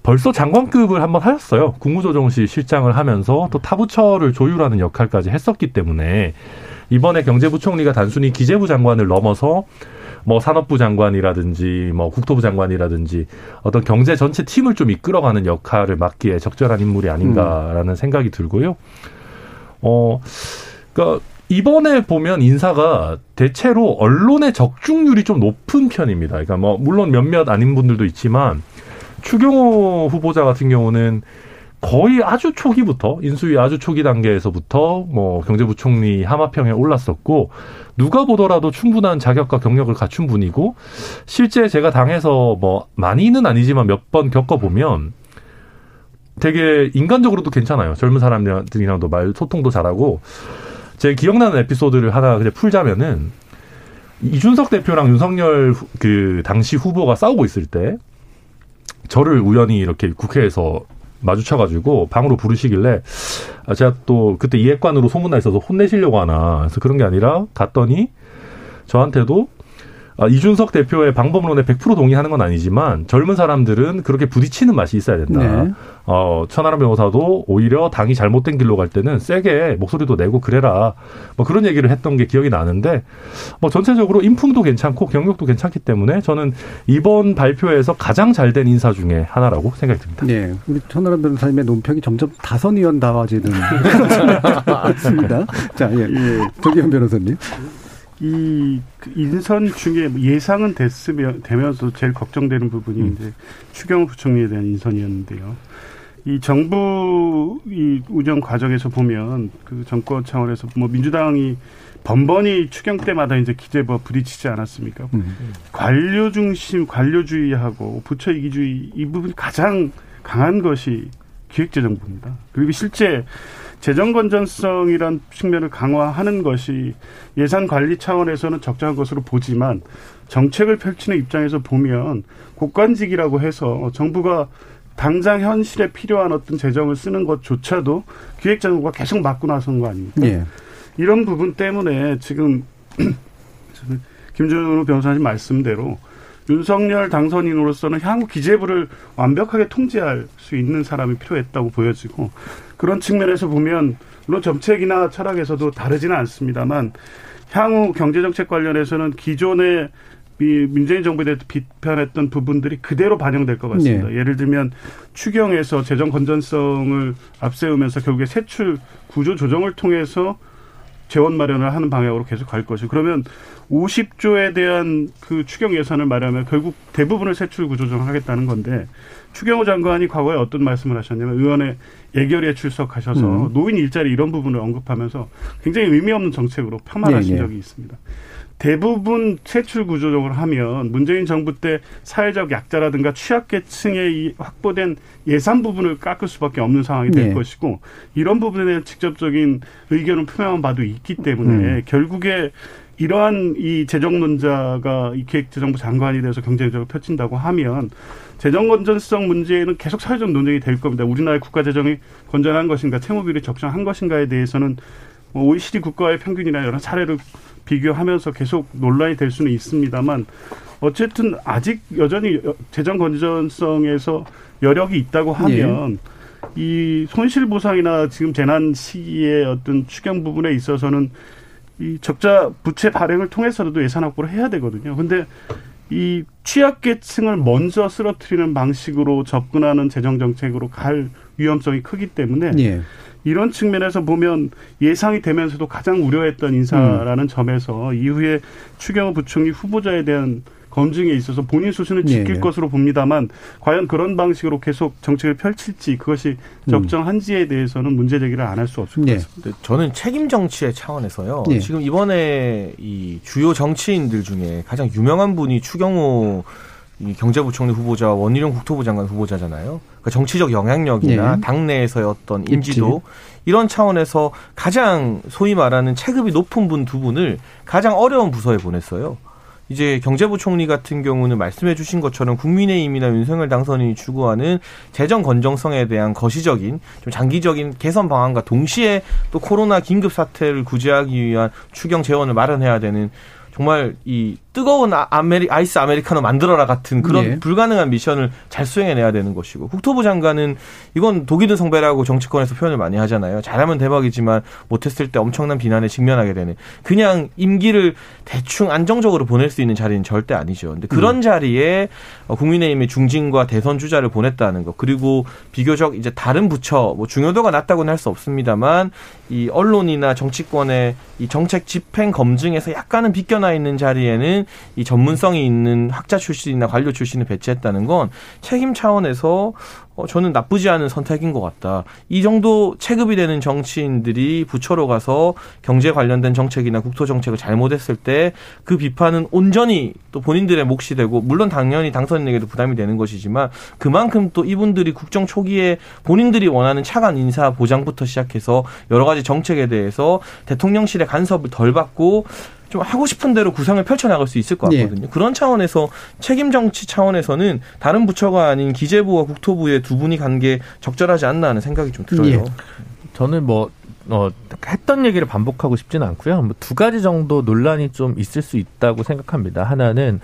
벌써 장관급을 한번 하셨어요. 국무조정실 실장을 하면서 또 타부처를 조율하는 역할까지 했었기 때문에 이번에 경제부총리가 단순히 기재부 장관을 넘어서 뭐 산업부 장관이라든지 뭐 국토부 장관이라든지 어떤 경제 전체 팀을 좀 이끌어가는 역할을 맡기에 적절한 인물이 아닌가라는 음. 생각이 들고요. 어, 그러니까 이번에 보면 인사가 대체로 언론의 적중률이 좀 높은 편입니다. 그러니까 뭐 물론 몇몇 아닌 분들도 있지만 추경호 후보자 같은 경우는 거의 아주 초기부터 인수위 아주 초기 단계에서부터 뭐 경제부총리 하마평에 올랐었고 누가 보더라도 충분한 자격과 경력을 갖춘 분이고 실제 제가 당에서 뭐 많이는 아니지만 몇 번 겪어 보면 되게 인간적으로도 괜찮아요. 젊은 사람들이랑도 말 소통도 잘하고 제 기억나는 에피소드를 하나 그냥 풀자면은 이준석 대표랑 윤석열 그 당시 후보가 싸우고 있을 때 저를 우연히 이렇게 국회에서 마주쳐가지고 방으로 부르시길래 아 제가 또 그때 이해관으로 소문나 있어서 혼내시려고 하나 그래서 그런 게 아니라 갔더니 저한테도 아, 이준석 대표의 방법론에 100% 동의하는 건 아니지만 젊은 사람들은 그렇게 부딪히는 맛이 있어야 된다. 네. 어, 천하람 변호사도 오히려 당이 잘못된 길로 갈 때는 세게 목소리도 내고 그래라. 뭐 그런 얘기를 했던 게 기억이 나는데 뭐 전체적으로 인품도 괜찮고 경력도 괜찮기 때문에 저는 이번 발표에서 가장 잘된 인사 중에 하나라고 생각이 듭니다. 네. 우리 천하람 변호사님의 논평이 점점 다선 의원 다워지는 맞습니다. *laughs* *laughs* 자, 예. 예. 조기현 변호사님. 이그 인선 중에 예상은 됐으면 되면서 제일 걱정되는 부분이 음. 이제 추경 부총리에 대한 인선이었는데요. 이 정부 이 운영 과정에서 보면 그 정권 차원에서 뭐 민주당이 번번이 추경 때마다 이제 기재부와 부딪히지 않았습니까? 음. 관료 중심, 관료주의하고 부처 이기주의 이 부분이 가장 강한 것이 기획재정부입니다. 그리고 실제 재정 건전성이란 측면을 강화하는 것이 예산 관리 차원에서는 적절한 것으로 보지만 정책을 펼치는 입장에서 보면 국관직이라고 해서 정부가 당장 현실에 필요한 어떤 재정을 쓰는 것조차도 기획재정부가 계속 맡고 나선 거 아닙니까? 예. 이런 부분 때문에 지금 *clears throat* 김준우 변호사님 말씀대로 윤석열 당선인으로서는 향후 기재부를 완벽하게 통제할 수 있는 사람이 필요했다고 보여지고 그런 측면에서 보면 물론 정책이나 철학에서도 다르지는 않습니다만 향후 경제정책 관련해서는 기존의 이 문재인 정부에 대해서 비판했던 부분들이 그대로 반영될 것 같습니다. 네. 예를 들면 추경에서 재정 건전성을 앞세우면서 결국에 세출 구조 조정을 통해서 재원 마련을 하는 방향으로 계속 갈 것이고 그러면 50조에 대한 그 추경 예산을 마련하면 결국 대부분을 세출 구조조정을 하겠다는 건데 추경호 장관이 과거에 어떤 말씀을 하셨냐면 의원의 예결위에 출석하셔서 음. 노인 일자리 이런 부분을 언급하면서 굉장히 의미 없는 정책으로 폄하하신 네, 네. 적이 있습니다. 대부분 세출 구조적으로 하면 문재인 정부 때 사회적 약자라든가 취약계층에 확보된 예산 부분을 깎을 수밖에 없는 상황이 될 네. 것이고 이런 부분에 대한 직접적인 의견을 표명한 바도 있기 때문에 음. 결국에 이러한 이 재정론자가 이 기획재정부 장관이 돼서 경쟁적으로 펼친다고 하면 재정 건전성 문제는 계속 사회적 논쟁이 될 겁니다. 우리나라의 국가 재정이 건전한 것인가, 채무 비율이 적정한 것인가에 대해서는 뭐 OECD 국가의 평균이나 여러 사례를 비교하면서 계속 논란이 될 수는 있습니다만 어쨌든 아직 여전히 재정 건전성에서 여력이 있다고 하면 네. 이 손실 보상이나 지금 재난 시기의 어떤 추경 부분에 있어서는 이 적자 부채 발행을 통해서라도 예산 확보를 해야 되거든요. 근데 이 취약계층을 먼저 쓰러뜨리는 방식으로 접근하는 재정 정책으로 갈 위험성이 크기 때문에 네. 이런 측면에서 보면 예상이 되면서도 가장 우려했던 인사라는 음. 점에서 이후에 추경호 부총리 후보자에 대한 검증에 있어서 본인 수준을 네, 지킬 네. 것으로 봅니다만 과연 그런 방식으로 계속 정책을 펼칠지 그것이 음. 적정한지에 대해서는 문제 제기를 안 할 수 없을 것 네. 같습니다. 저는 책임 정치의 차원에서요. 네. 지금 이번에 이 주요 정치인들 중에 가장 유명한 분이 추경호 이 경제부총리 후보자 원희룡 국토부 장관 후보자잖아요. 그러니까 정치적 영향력이나 네. 당내에서의 어떤 인지도 있지. 이런 차원에서 가장 소위 말하는 체급이 높은 분 두 분을 가장 어려운 부서에 보냈어요. 이제 경제부총리 같은 경우는 말씀해 주신 것처럼 국민의힘이나 윤석열 당선인이 추구하는 재정 건전성에 대한 거시적인 좀 장기적인 개선 방안과 동시에 또 코로나 긴급 사태를 구제하기 위한 추경 재원을 마련해야 되는 정말 이 뜨거운 아, 아메리, 아이스 아메리카노 만들어라 같은 그런 네. 불가능한 미션을 잘 수행해내야 되는 것이고 국토부 장관은 이건 독이 든 성배라고 정치권에서 표현을 많이 하잖아요. 잘하면 대박이지만 못했을 때 엄청난 비난에 직면하게 되는 그냥 임기를 대충 안정적으로 보낼 수 있는 자리는 절대 아니죠. 근데 그런 음. 자리에 어, 국민의힘의 중진과 대선 주자를 보냈다는 것 그리고 비교적 이제 다른 부처 뭐 중요도가 낮다고는 할 수 없습니다만 이 언론이나 정치권의 이 정책 집행 검증에서 약간은 비껴나 있는 자리에는 이 전문성이 있는 학자 출신이나 관료 출신을 배치했다는 건 책임 차원에서 어, 저는 나쁘지 않은 선택인 것 같다. 이 정도 체급이 되는 정치인들이 부처로 가서 경제 관련된 정책이나 국토 정책을 잘못했을 때 그 비판은 온전히 또 본인들의 몫이 되고 물론 당연히 당선인에게도 부담이 되는 것이지만 그만큼 또 이분들이 국정 초기에 본인들이 원하는 차관 인사 보장부터 시작해서 여러 가지 정책에 대해서 대통령실의 간섭을 덜 받고 좀 하고 싶은 대로 구상을 펼쳐나갈 수 있을 것 네. 같거든요. 네. 그런 차원에서 책임 정치 차원에서는 다른 부처가 아닌 기재부와 국토부의 두 분이 간 게 적절하지 않나 하는 생각이 좀 들어요. 네. 저는 뭐 어, 했던 얘기를 반복하고 싶지는 않고요. 뭐 두 가지 정도 논란이 좀 있을 수 있다고 생각합니다. 하나는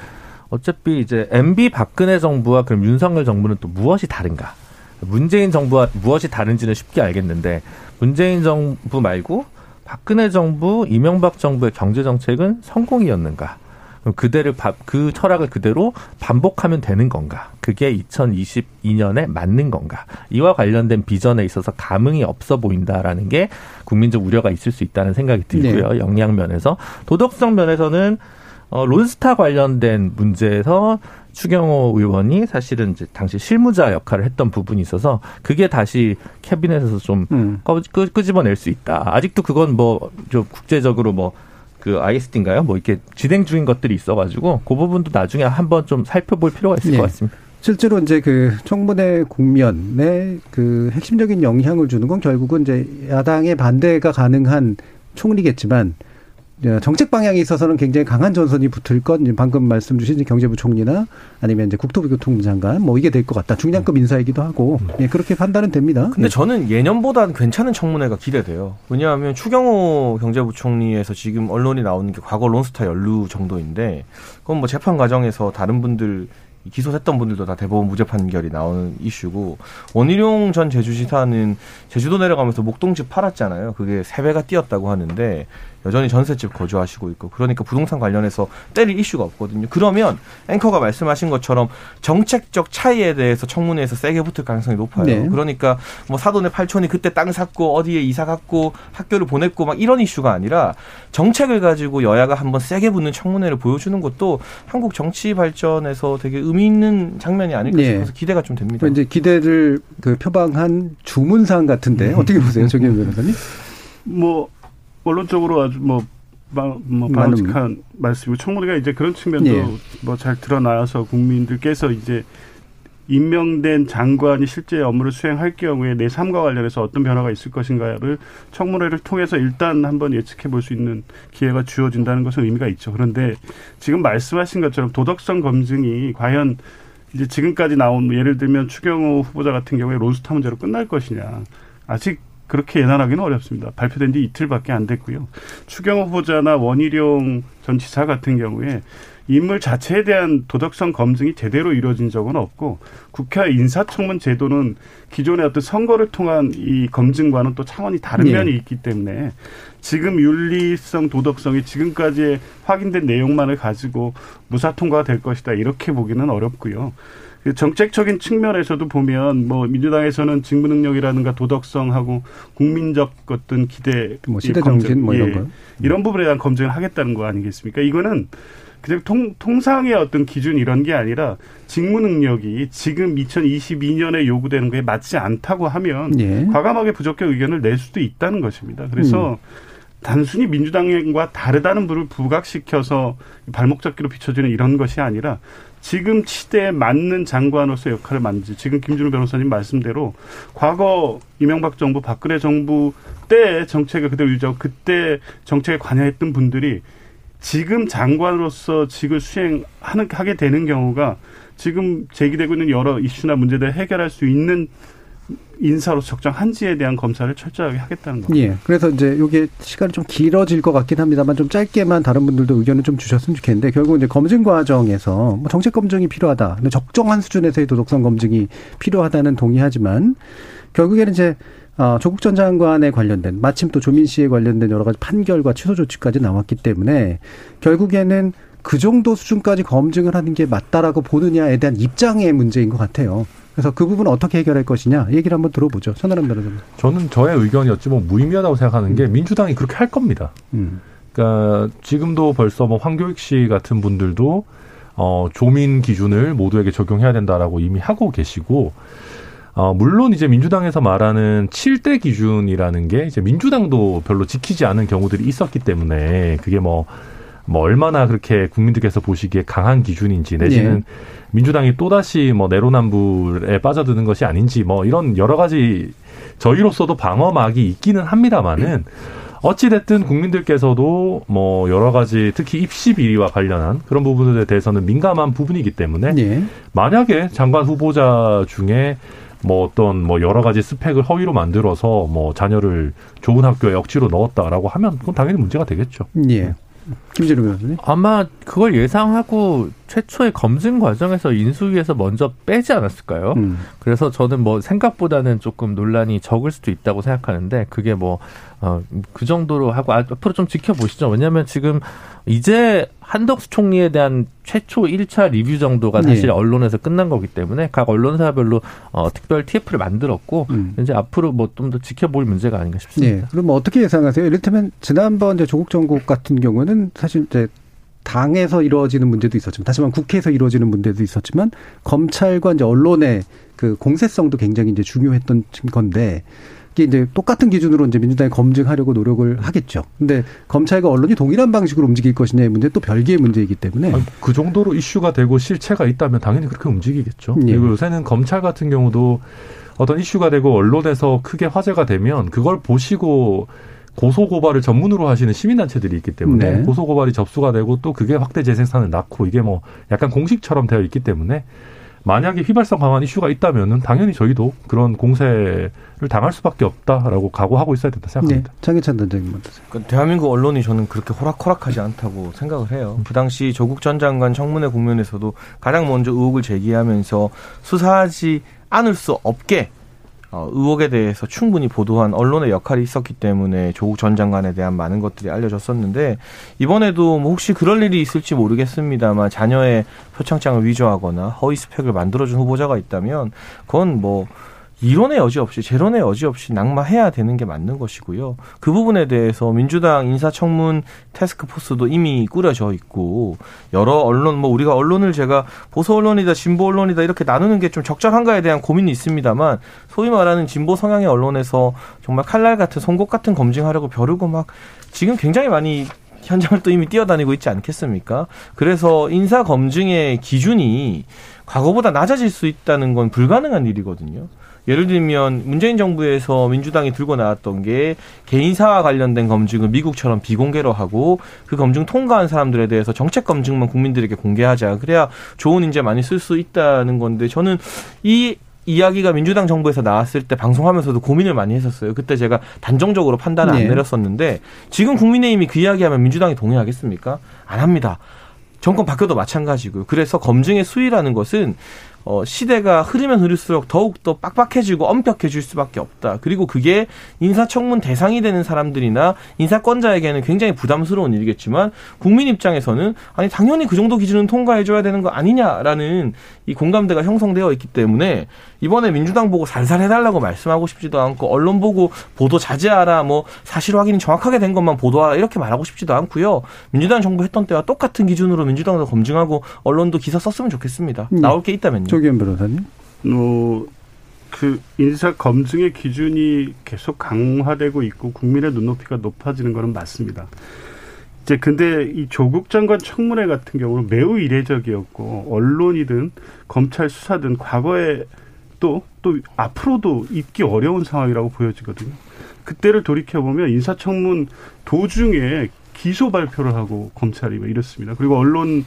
어차피 이제 MB 박근혜 정부와 그럼 윤석열 정부는 또 무엇이 다른가? 문재인 정부와 무엇이 다른지는 쉽게 알겠는데 문재인 정부 말고 박근혜 정부, 이명박 정부의 경제 정책은 성공이었는가? 그대를 그 철학을 그대로 반복하면 되는 건가? 그게 2022년에 맞는 건가? 이와 관련된 비전에 있어서 감흥이 없어 보인다라는 게 국민적 우려가 있을 수 있다는 생각이 들고요. 네. 영양 면에서 도덕성 면에서는 어, 론스타 관련된 문제에서 추경호 의원이 사실은 이제 당시 실무자 역할을 했던 부분이 있어서 그게 다시 캐비넷에서 좀 음. 끄집어낼 수 있다. 아직도 그건 뭐 좀 국제적으로 뭐 그 ISD인가요? 뭐 이렇게 진행 중인 것들이 있어가지고 그 부분도 나중에 한번 좀 살펴볼 필요가 있을 네. 것 같습니다. 실제로 이제 그 청문회 국면에 그 핵심적인 영향을 주는 건 결국은 이제 야당의 반대가 가능한 총리겠지만 정책 방향에 있어서는 굉장히 강한 전선이 붙을 건 방금 말씀 주신 경제부 총리나 아니면 이제 국토부 교통부 장관 뭐 이게 될 것 같다. 중량급 인사이기도 하고 예, 그렇게 판단은 됩니다. 근데 예. 저는 예년보다는 괜찮은 청문회가 기대돼요. 왜냐하면 추경호 경제부총리에서 지금 언론이 나오는 게 과거 론스타 연루 정도인데 그건 뭐 재판 과정에서 다른 분들 기소했던 분들도 다 대법원 무죄 판결이 나오는 이슈고 원희룡 전 제주지사는 제주도 내려가면서 목동집 팔았잖아요. 그게 세 배가 뛰었다고 하는데 여전히 전셋집 거주하시고 있고 그러니까 부동산 관련해서 때릴 이슈가 없거든요. 그러면 앵커가 말씀하신 것처럼 정책적 차이에 대해서 청문회에서 세게 붙을 가능성이 높아요. 네. 그러니까 뭐 사돈의 팔촌이 그때 땅 샀고 어디에 이사 갔고 학교를 보냈고 막 이런 이슈가 아니라 정책을 가지고 여야가 한번 세게 붙는 청문회를 보여주는 것도 한국 정치 발전에서 되게 의미 있는 장면이 아닐까 네. 싶어서 기대가 좀 됩니다. 이제 기대를 그 표방한 주문상 같은데 어떻게 보세요, 정현 변호사님? 뭐 원론적으로 아주 뭐, 뭐 바람직한 말씀이고 청문회가 이제 그런 측면도 예. 뭐잘 드러나서 국민들께서 이제 임명된 장관이 실제 업무를 수행할 경우에 내 삶과 관련해서 어떤 변화가 있을 것인가를 청문회를 통해서 일단 한번 예측해 볼 수 있는 기회가 주어진다는 것은 의미가 있죠. 그런데 지금 말씀하신 것처럼 도덕성 검증이 과연 이제 지금까지 나온 예를 들면 추경호 후보자 같은 경우에 론스타 문제로 끝날 것이냐. 아직 그렇게 예단하기는 어렵습니다. 발표된 지 이틀밖에 안 됐고요. 추경 후보자나 원희룡 전 지사 같은 경우에 인물 자체에 대한 도덕성 검증이 제대로 이루어진 적은 없고 국회 인사청문 제도는 기존의 어떤 선거를 통한 이 검증과는 또 차원이 다른 네. 면이 있기 때문에 지금 윤리성 도덕성이 지금까지 확인된 내용만을 가지고 무사 통과가 될 것이다 이렇게 보기는 어렵고요. 그 정책적인 측면에서도 보면 뭐 민주당에서는 직무 능력이라든가 도덕성하고 국민적 어떤 기대 뭐 시대 정신 뭐 이런 예, 거 이런 부분에 대한 검증을 하겠다는 거 아니겠습니까? 이거는 그냥 통, 통상의 어떤 기준 이런 게 아니라 직무 능력이 지금 2022년에 요구되는 거에 맞지 않다고 하면 예. 과감하게 부적격 의견을 낼 수도 있다는 것입니다. 그래서 음. 단순히 민주당과 다르다는 부를 부각시켜서 발목 잡기로 비춰지는 이런 것이 아니라 지금 시대에 맞는 장관으로서 역할을 만지 지금 김준우 변호사님 말씀대로 과거 이명박 정부 박근혜 정부 때 정책을 그대로 유지하고 그때 정책에 관여했던 분들이 지금 장관으로서 직을 수행하는 하게 되는 경우가 지금 제기되고 있는 여러 이슈나 문제들을 해결할 수 있는 인사로 적정한지에 대한 검사를 철저하게 하겠다는 겁니다. 예. 그래서 이제 이게 시간이 좀 길어질 것 같긴 합니다만 좀 짧게만 다른 분들도 의견을 좀 주셨으면 좋겠는데 결국 이제 검증 과정에서 뭐 정책 검증이 필요하다. 근데 적정한 수준에서의 도덕성 검증이 필요하다는 동의하지만 결국에는 이제 어, 조국 전 장관에 관련된 마침 또 조민 씨에 관련된 여러 가지 판결과 취소 조치까지 나왔기 때문에 결국에는 그 정도 수준까지 검증을 하는 게 맞다라고 보느냐에 대한 입장의 문제인 것 같아요. 그래서 그 부분을 어떻게 해결할 것이냐 얘기를 한번 들어보죠. 천하람 변호사님. 저는 저의 의견이었지 뭐 무의미하다고 생각하는 게 음. 민주당이 그렇게 할 겁니다. 음. 그러니까 지금도 벌써 뭐 황교익 씨 같은 분들도 어 조민 기준을 모두에게 적용해야 된다라고 이미 하고 계시고 어 물론 이제 민주당에서 말하는 7대 기준이라는 게 이제 민주당도 별로 지키지 않은 경우들이 있었기 때문에 그게 뭐 뭐 얼마나 그렇게 국민들께서 보시기에 강한 기준인지 내지는 예. 민주당이 또다시 뭐 내로남불에 빠져드는 것이 아닌지 뭐 이런 여러 가지 저희로서도 방어막이 있기는 합니다만은 어찌됐든 국민들께서도 뭐 여러 가지 특히 입시 비리와 관련한 그런 부분들에 대해서는 민감한 부분이기 때문에 예. 만약에 장관 후보자 중에 뭐 어떤 뭐 여러 가지 스펙을 허위로 만들어서 뭐 자녀를 좋은 학교에 억지로 넣었다라고 하면 그건 당연히 문제가 되겠죠. 예. 김재룡 변호사님? 아마 그걸 예상하고 최초의 검증 과정에서 인수위에서 먼저 빼지 않았을까요? 음. 그래서 저는 뭐 생각보다는 조금 논란이 적을 수도 있다고 생각하는데 그게 뭐 어, 그 정도로 하고 앞으로 좀 지켜보시죠. 왜냐하면 지금 이제 한덕수 총리에 대한 최초 1차 리뷰 정도가 네. 사실 네. 언론에서 끝난 거기 때문에 각 언론사별로 어, 특별 TF를 만들었고 음. 이제 앞으로 뭐 좀 더 지켜볼 문제가 아닌가 싶습니다. 네. 그럼 뭐 어떻게 예상하세요? 이를테면 지난번 이제 조국 정국 같은 경우는 사실 이제 당에서 이루어지는 문제도 있었지만 다시 말하면 국회에서 이루어지는 문제도 있었지만 검찰과 이제 언론의 그 공세성도 굉장히 이제 중요했던 건데 이게 이제 똑같은 기준으로 이제 민주당이 검증하려고 노력을 하겠죠. 근데 검찰과 언론이 동일한 방식으로 움직일 것이냐의 문제 또 별개의 문제이기 때문에 아니, 그 정도로 이슈가 되고 실체가 있다면 당연히 그렇게 움직이겠죠. 예. 그리고 요새는 검찰 같은 경우도 어떤 이슈가 되고 언론에서 크게 화제가 되면 그걸 보시고 고소 고발을 전문으로 하시는 시민단체들이 있기 때문에 네. 고소 고발이 접수가 되고 또 그게 확대 재생산을 낳고 이게 뭐 약간 공식처럼 되어 있기 때문에 만약에 휘발성 강한 이슈가 있다면은 당연히 저희도 그런 공세를 당할 수밖에 없다라고 각오하고 있어야 된다 네. 생각합니다. 장혜찬 단장님 어떠세요? 그 대한민국 언론이 저는 그렇게 호락호락하지 않다고 생각을 해요. 그 당시 조국 전 장관 청문회 국면에서도 가장 먼저 의혹을 제기하면서 수사하지 않을 수 없게 어, 의혹에 대해서 충분히 보도한 언론의 역할이 있었기 때문에 조국 전 장관에 대한 많은 것들이 알려졌었는데 이번에도 뭐 혹시 그럴 일이 있을지 모르겠습니다만 자녀의 표창장을 위조하거나 허위 스펙을 만들어준 후보자가 있다면 그건 뭐 이론의 여지 없이 재론의 여지 없이 낙마해야 되는 게 맞는 것이고요. 그 부분에 대해서 민주당 인사청문 테스크포스도 이미 꾸려져 있고 여러 언론 뭐 우리가 언론을 제가 보수 언론이다 진보 언론이다 이렇게 나누는 게 좀 적절한가에 대한 고민이 있습니다만 소위 말하는 진보 성향의 언론에서 정말 칼날 같은 송곳 같은 검증하려고 벼르고 막 지금 굉장히 많이 현장을 또 이미 뛰어다니고 있지 않겠습니까? 그래서 인사 검증의 기준이 과거보다 낮아질 수 있다는 건 불가능한 일이거든요. 예를 들면 문재인 정부에서 민주당이 들고 나왔던 게 개인사와 관련된 검증을 미국처럼 비공개로 하고 그 검증 통과한 사람들에 대해서 정책 검증만 국민들에게 공개하자. 그래야 좋은 인재 많이 쓸 수 있다는 건데 저는 이 이야기가 민주당 정부에서 나왔을 때 방송하면서도 고민을 많이 했었어요. 그때 제가 단정적으로 판단을 네. 안 내렸었는데 지금 국민의힘이 그 이야기하면 민주당이 동의하겠습니까? 안 합니다. 정권 바뀌어도 마찬가지고요. 그래서 검증의 수위라는 것은 어, 시대가 흐르면 흐를수록 더욱더 빡빡해지고 엄격해질 수밖에 없다. 그리고 그게 인사청문 대상이 되는 사람들이나 인사권자에게는 굉장히 부담스러운 일이겠지만 국민 입장에서는 아니 당연히 그 정도 기준은 통과해줘야 되는 거 아니냐라는 이 공감대가 형성되어 있기 때문에 이번에 민주당 보고 살살 해달라고 말씀하고 싶지도 않고 언론 보고 보도 자제하라 뭐 사실 확인이 정확하게 된 것만 보도하라 이렇게 말하고 싶지도 않고요. 민주당 정부 했던 때와 똑같은 기준으로 민주당도 검증하고 언론도 기사 썼으면 좋겠습니다. 음. 나올 게 있다면요. 조기현 변호사님. 어, 그 인사 검증의 기준이 계속 강화되고 있고 국민의 눈높이가 높아지는 거는 맞습니다. 이제 근데 이 조국 장관 청문회 같은 경우는 매우 이례적이었고 언론이든 검찰 수사든 과거에 또또 앞으로도 있기 어려운 상황이라고 보여지거든요. 그때를 돌이켜 보면 인사청문 도중에 기소 발표를 하고 검찰이 뭐 이렇습니다. 그리고 언론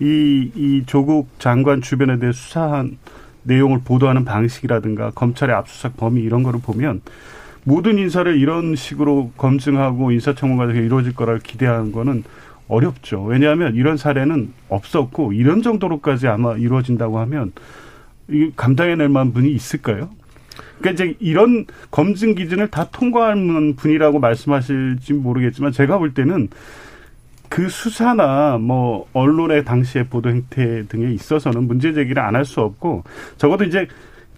이, 이 조국 장관 주변에 대해 수사한 내용을 보도하는 방식이라든가 검찰의 압수수색 범위 이런 거를 보면 모든 인사를 이런 식으로 검증하고 인사청문 과정이 이루어질 거라 기대하는 거는 어렵죠. 왜냐하면 이런 사례는 없었고 이런 정도로까지 아마 이루어진다고 하면 이 감당해낼 만한 분이 있을까요? 그러니까 이제 이런 검증 기준을 다 통과하는 분이라고 말씀하실지 모르겠지만 제가 볼 때는 그 수사나 뭐 언론의 당시의 보도 행태 등에 있어서는 문제 제기를 안 할 수 없고 적어도 이제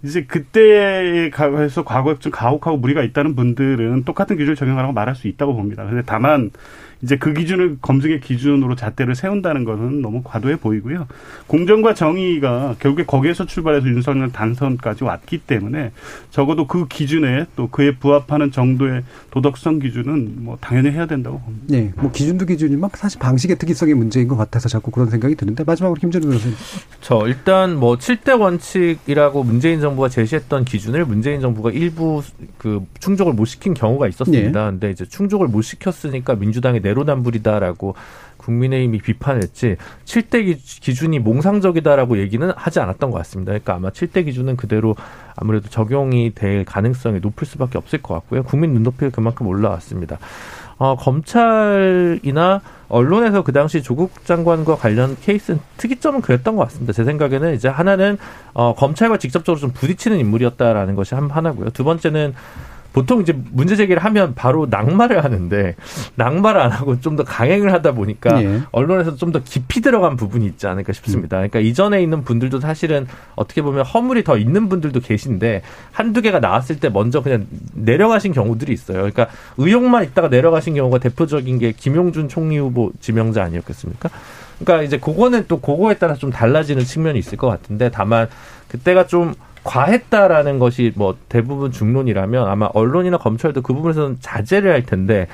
이제 그때에 가서 과거에 좀 가혹하고 무리가 있다는 분들은 똑같은 기준을 적용하라고 말할 수 있다고 봅니다. 근데 다만 이제 그 기준을 검증의 기준으로 잣대를 세운다는 것은 너무 과도해 보이고요. 공정과 정의가 결국에 거기에서 출발해서 윤석열 당선까지 왔기 때문에 적어도 그 기준에 또 그에 부합하는 정도의 도덕성 기준은 뭐 당연히 해야 된다고 봅니다. 네, 뭐 기준도 기준이지만 사실 방식의 특이성이 문제인 것 같아서 자꾸 그런 생각이 드는데 마지막으로 김준우 변호사님. 저 일단 뭐 7대 원칙이라고 문재인 정부가 제시했던 기준을 문재인 정부가 일부 그 충족을 못 시킨 경우가 있었습니다. 네. 근데 이제 충족을 못 시켰으니까 민주당이 내 로남불이다라고 국민의힘이 비판했지 7대 기- 기준이 몽상적이다라고 얘기는 하지 않았던 것 같습니다. 그러니까 아마 7대 기준은 그대로 아무래도 적용이 될 가능성이 높을 수밖에 없을 것 같고요. 국민 눈높이가 그만큼 올라왔습니다. 어, 검찰이나 언론에서 그 당시 조국 장관과 관련 케이스는 특이점은 그랬던 것 같습니다. 제 생각에는 이제 하나는 어, 검찰과 직접적으로 좀 부딪히는 인물이었다라는 것이 한 하나고요. 두 번째는 보통 이제 문제 제기를 하면 바로 낙마를 하는데 낙마를 안 하고 좀 더 강행을 하다 보니까 예. 언론에서 좀 더 깊이 들어간 부분이 있지 않을까 싶습니다. 음. 그러니까 이전에 있는 분들도 사실은 어떻게 보면 허물이 더 있는 분들도 계신데 한두 개가 나왔을 때 먼저 그냥 내려가신 경우들이 있어요. 그러니까 의혹만 있다가 내려가신 경우가 대표적인 게 김용준 총리 후보 지명자 아니었겠습니까? 그러니까 이제 그거는 또 그거에 따라 좀 달라지는 측면이 있을 것 같은데 다만 그때가 좀 과했다라는 것이 뭐 대부분 중론이라면 아마 언론이나 검찰도 그 부분에서는 자제를 할 텐데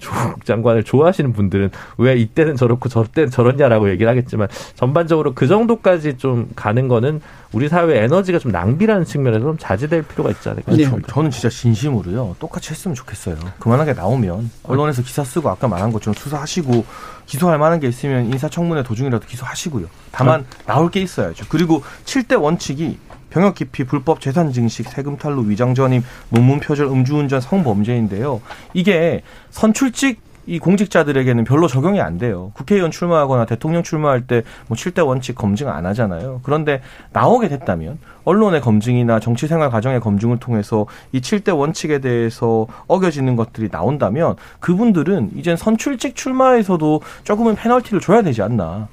조국 장관을 좋아하시는 분들은 왜 이때는 저렇고 저때는 저렇냐라고 얘기를 하겠지만 전반적으로 그 정도까지 좀 가는 거는 우리 사회 에너지가 좀 낭비라는 측면에서 좀 자제될 필요가 있지 않을까 네. 저는 진짜 진심으로요. 똑같이 했으면 좋겠어요. 그만하게 나오면 언론에서 기사 쓰고 아까 말한 것처럼 수사하시고 기소할 만한 게 있으면 인사청문회 도중이라도 기소하시고요. 다만 나올 게 있어야죠. 그리고 7대 원칙이 병역 기피, 불법 재산 증식, 세금 탈루, 위장 전임, 논문 표절, 음주운전 성범죄인데요. 이게 선출직 이 공직자들에게는 별로 적용이 안 돼요. 국회의원 출마하거나 대통령 출마할 때 뭐 7대 원칙 검증 안 하잖아요. 그런데 나오게 됐다면 언론의 검증이나 정치 생활 과정의 검증을 통해서 이 7대 원칙에 대해서 어겨지는 것들이 나온다면 그분들은 이젠 선출직 출마에서도 조금은 페널티를 줘야 되지 않나.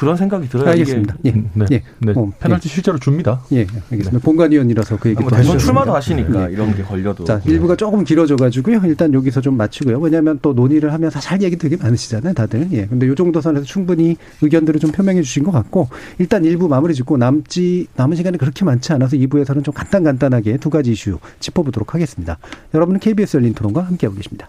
그런 생각이 들어요. 알겠습니다. 예. 네. 예. 네. 어, 페널티 예. 실제로 줍니다. 예, 알겠습니다. 네. 본관위원이라서 그 얘기 또 대선 출마도 하시니까 네. 이런 게 걸려도. 자, 일부가 조금 길어져 가지고요. 일단 여기서 좀 마치고요. 왜냐하면 또 논의를 하면서 잘 얘기 되게 많으시잖아요, 다들. 예. 근데 요 정도 선에서 충분히 의견들을 좀 표명해 주신 것 같고 일단 일부 마무리 짓고 남지 남은 시간이 그렇게 많지 않아서 2부에서는 좀 간단 간단하게 두 가지 이슈 짚어보도록 하겠습니다. 여러분은 KBS 열린 토론과 함께하고 계십니다.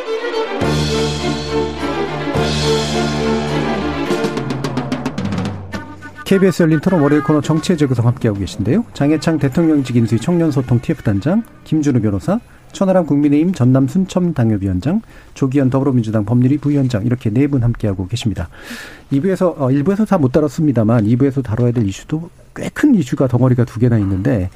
KBS 열린 토론 월요일 코너 정치의 재구성 함께하고 계신데요. 장해창 대통령직 인수위 청년소통 TF단장, 김준우 변호사, 천하람 국민의힘 전남 순천 당협위원장, 조기현 더불어민주당 법률위 부위원장 이렇게 네 분 함께하고 계십니다. 2부에서 어, 1부에서 다 못 다뤘습니다만 2부에서 다뤄야 될 이슈도 꽤 큰 이슈가 덩어리가 두 개나 있는데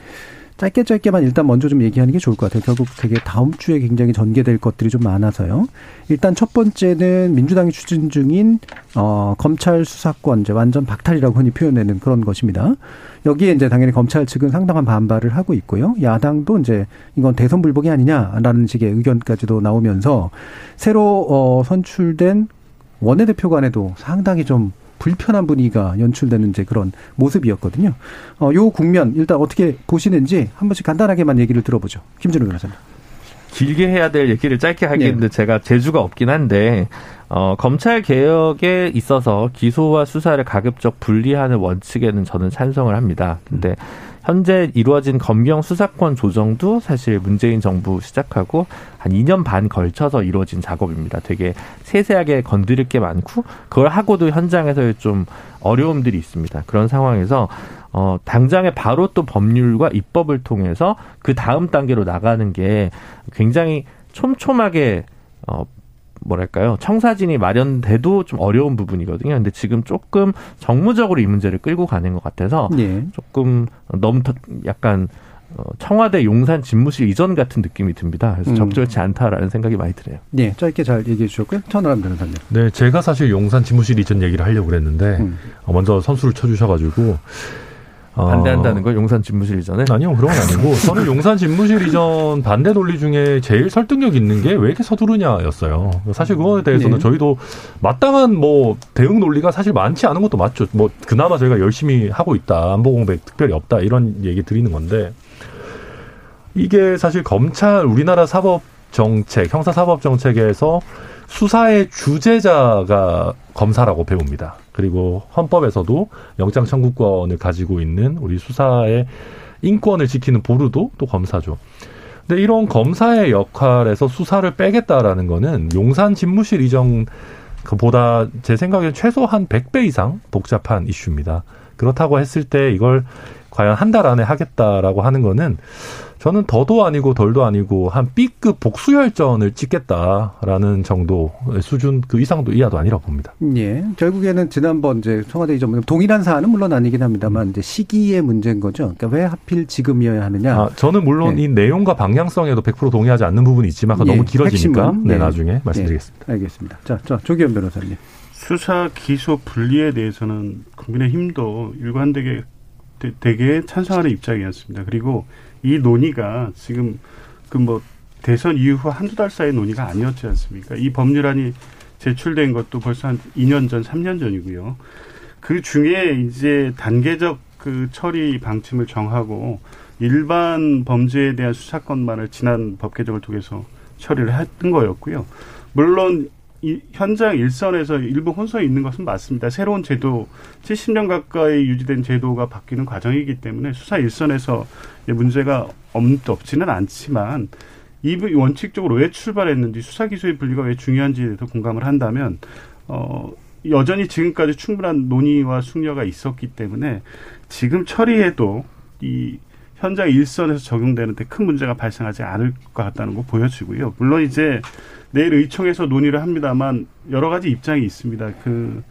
짧게 짧게만 일단 먼저 좀 얘기하는 게 좋을 것 같아요. 결국 되게 다음 주에 굉장히 전개될 것들이 좀 많아서요. 일단 첫 번째는 민주당이 추진 중인 어 검찰 수사권 이제 완전 박탈이라고 흔히 표현하는 그런 것입니다. 여기에 이제 당연히 검찰 측은 상당한 반발을 하고 있고요. 야당도 이제 이건 대선 불복이 아니냐라는 식의 의견까지도 나오면서 새로 어 선출된 원내대표 간에도 상당히 좀 불편한 분위기가 연출되는 이제 그런 모습이었거든요. 어, 요 국면 일단 어떻게 보시는지 한 번씩 간단하게만 얘기를 들어보죠. 김준호 변호사님. 길게 해야 될 얘기를 짧게 하겠는데 네. 제가 재주가 없긴 한데 어, 검찰 개혁에 있어서 기소와 수사를 가급적 분리하는 원칙에는 저는 찬성을 합니다. 근데 현재 이루어진 검경 수사권 조정도 사실 문재인 정부 시작하고 한 2년 반 걸쳐서 이루어진 작업입니다. 되게 세세하게 건드릴 게 많고 그걸 하고도 현장에서의 좀 어려움들이 있습니다. 그런 상황에서 어 당장에 바로 또 법률과 입법을 통해서 그 다음 단계로 나가는 게 굉장히 촘촘하게 어 뭐랄까요 청사진이 마련돼도 좀 어려운 부분이거든요. 근데 지금 조금 정무적으로 이 문제를 끌고 가는 것 같아서 네. 조금 너무 약간 어, 청와대 용산 집무실 이전 같은 느낌이 듭니다. 그래서 음. 적절치 않다라는 생각이 많이 드네요. 네, 짧게 잘 얘기해 주셨고요. 천하람 변호사님. 네, 제가 사실 용산 집무실 이전 얘기를 하려고 그랬는데 음. 먼저 선수를 쳐주셔가지고 어. 반대한다는 걸 용산 집무실 이전에? 아니요, 그런 건 아니고 *laughs* 저는 용산 집무실 이전 반대 논리 중에 제일 설득력 있는 게 왜 이렇게 서두르냐였어요. 사실 그거에 대해서는 네. 저희도 마땅한 뭐 대응 논리가 사실 많지 않은 것도 맞죠. 뭐 그나마 저희가 열심히 하고 있다, 안보 공백 특별히 없다 이런 얘기 드리는 건데 이게 사실 검찰 우리나라 사법 정책, 형사 사법 정책에서 수사의 주재자가 검사라고 배웁니다. 그리고 헌법에서도 영장 청구권을 가지고 있는 우리 수사의 인권을 지키는 보루도 또 검사죠. 근데 이런 검사의 역할에서 수사를 빼겠다라는 거는 용산 집무실 이전 보다 제 생각에는 최소 한 100배 이상 복잡한 이슈입니다. 그렇다고 했을 때 이걸 과연 한 달 안에 하겠다라고 하는 거는 저는 더도 아니고 덜도 아니고 한 B급 복수혈전을 찍겠다라는 정도 수준 그 이상도 이하도 아니라고 봅니다. 예. 결국에는 지난번 이제 청와대 이전 동일한 사안은 물론 아니긴 합니다만 이제 시기의 문제인 거죠. 그러니까 왜 하필 지금이어야 하느냐. 아, 저는 물론 예. 이 내용과 방향성에도 100% 동의하지 않는 부분이 있지만 그 예. 너무 길어지니까 핵심은, 네, 나중에 말씀드리겠습니다. 예. 알겠습니다. 자, 자 조기현 변호사님. 수사 기소 분리에 대해서는 국민의힘도 일관되게 되게 찬성하는 입장이었습니다. 그리고 이 논의가 지금 그 뭐 대선 이후 한두 달 사이 논의가 아니었지 않습니까? 이 법률안이 제출된 것도 벌써 한 2년 전, 3년 전이고요. 그 중에 이제 단계적 그 처리 방침을 정하고 일반 범죄에 대한 수사권만을 지난 법 개정을 통해서 처리를 했던 거였고요. 물론 이 현장 일선에서 일부 혼선이 있는 것은 맞습니다. 새로운 제도, 70년 가까이 유지된 제도가 바뀌는 과정이기 때문에 수사 일선에서 문제가 없지는 않지만 이 원칙적으로 왜 출발했는지 수사 기소의 분리가 왜 중요한지에 대해서 공감을 한다면 어 여전히 지금까지 충분한 논의와 숙려가 있었기 때문에 지금 처리해도 이 현장 일선에서 적용되는데 큰 문제가 발생하지 않을 것 같다는 거 보여지고요. 물론 이제 내일 의총에서 논의를 합니다만 여러 가지 입장이 있습니다. 그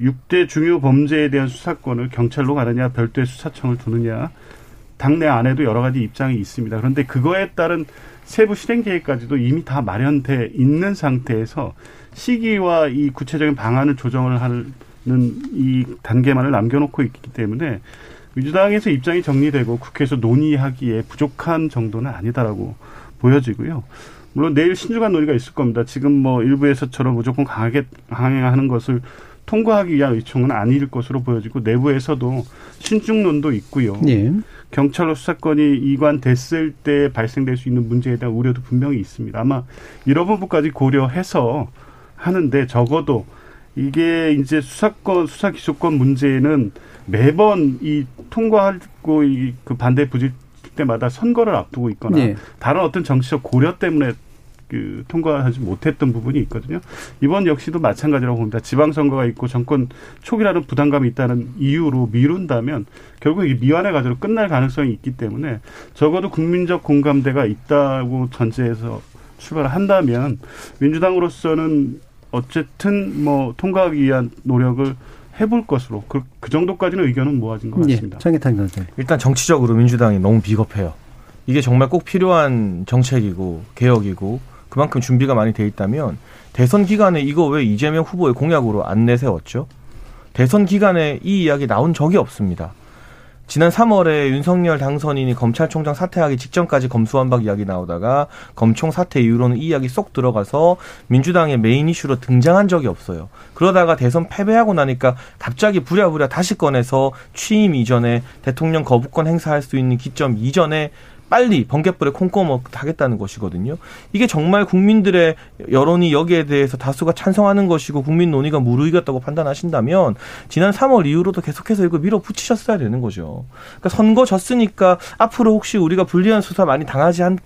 6대 중요 범죄에 대한 수사권을 경찰로 가느냐 별도의 수사청을 두느냐 당내 안에도 여러 가지 입장이 있습니다. 그런데 그거에 따른 세부 실행 계획까지도 이미 다 마련돼 있는 상태에서 시기와 이 구체적인 방안을 조정을 하는 이 단계만을 남겨놓고 있기 때문에 민주당에서 입장이 정리되고 국회에서 논의하기에 부족한 정도는 아니다라고 보여지고요. 물론 내일 신중한 논의가 있을 겁니다. 지금 뭐 일부에서처럼 무조건 강하게 강행하는 것을 통과하기 위한 의총은 아닐 것으로 보여지고 내부에서도 신중론도 있고요. 예. 경찰로 수사권이 이관됐을 때 발생될 수 있는 문제에 대한 우려도 분명히 있습니다. 아마 이런 부분까지 고려해서 하는데 적어도 이게 이제 수사권 수사 기소권 문제는 매번 이 통과하고 이 그 반대 부질 때마다 선거를 앞두고 있거나 네. 다른 어떤 정치적 고려 때문에 그 통과하지 못했던 부분이 있거든요. 이번 역시도 마찬가지라고 봅니다. 지방선거가 있고 정권 초기라는 부담감이 있다는 이유로 미룬다면 결국 이 미완의 과제로 끝날 가능성이 있기 때문에 적어도 국민적 공감대가 있다고 전제해서 출발을 한다면 민주당으로서는 어쨌든 뭐 통과하기 위한 노력을 해볼 것으로 그, 그 정도까지는 의견은 모아진 것 예, 같습니다. 예, 장기탄 선생 일단 정치적으로 민주당이 너무 비겁해요. 이게 정말 꼭 필요한 정책이고 개혁이고 그만큼 준비가 많이 돼 있다면 대선 기간에 이거 왜 이재명 후보의 공약으로 안 내세웠죠? 대선 기간에 이 이야기 나온 적이 없습니다. 지난 3월에 윤석열 당선인이 검찰총장 사퇴하기 직전까지 검수완박 이야기 나오다가 검총 사퇴 이후로는 이 이야기 쏙 들어가서 민주당의 메인 이슈로 등장한 적이 없어요. 그러다가 대선 패배하고 나니까 갑자기 부랴부랴 다시 꺼내서 취임 이전에 대통령 거부권 행사할 수 있는 기점 이전에 빨리 번개불에 콩고먹 하겠다는 것이거든요. 이게 정말 국민들의 여론이 여기에 대해서 다수가 찬성하는 것이고 국민 논의가 무르익었다고 판단하신다면 지난 3월 이후로도 계속해서 이거 밀어붙이셨어야 되는 거죠. 그러니까 선거 졌으니까 앞으로 혹시 우리가 불리한 수사 많이 당하지 않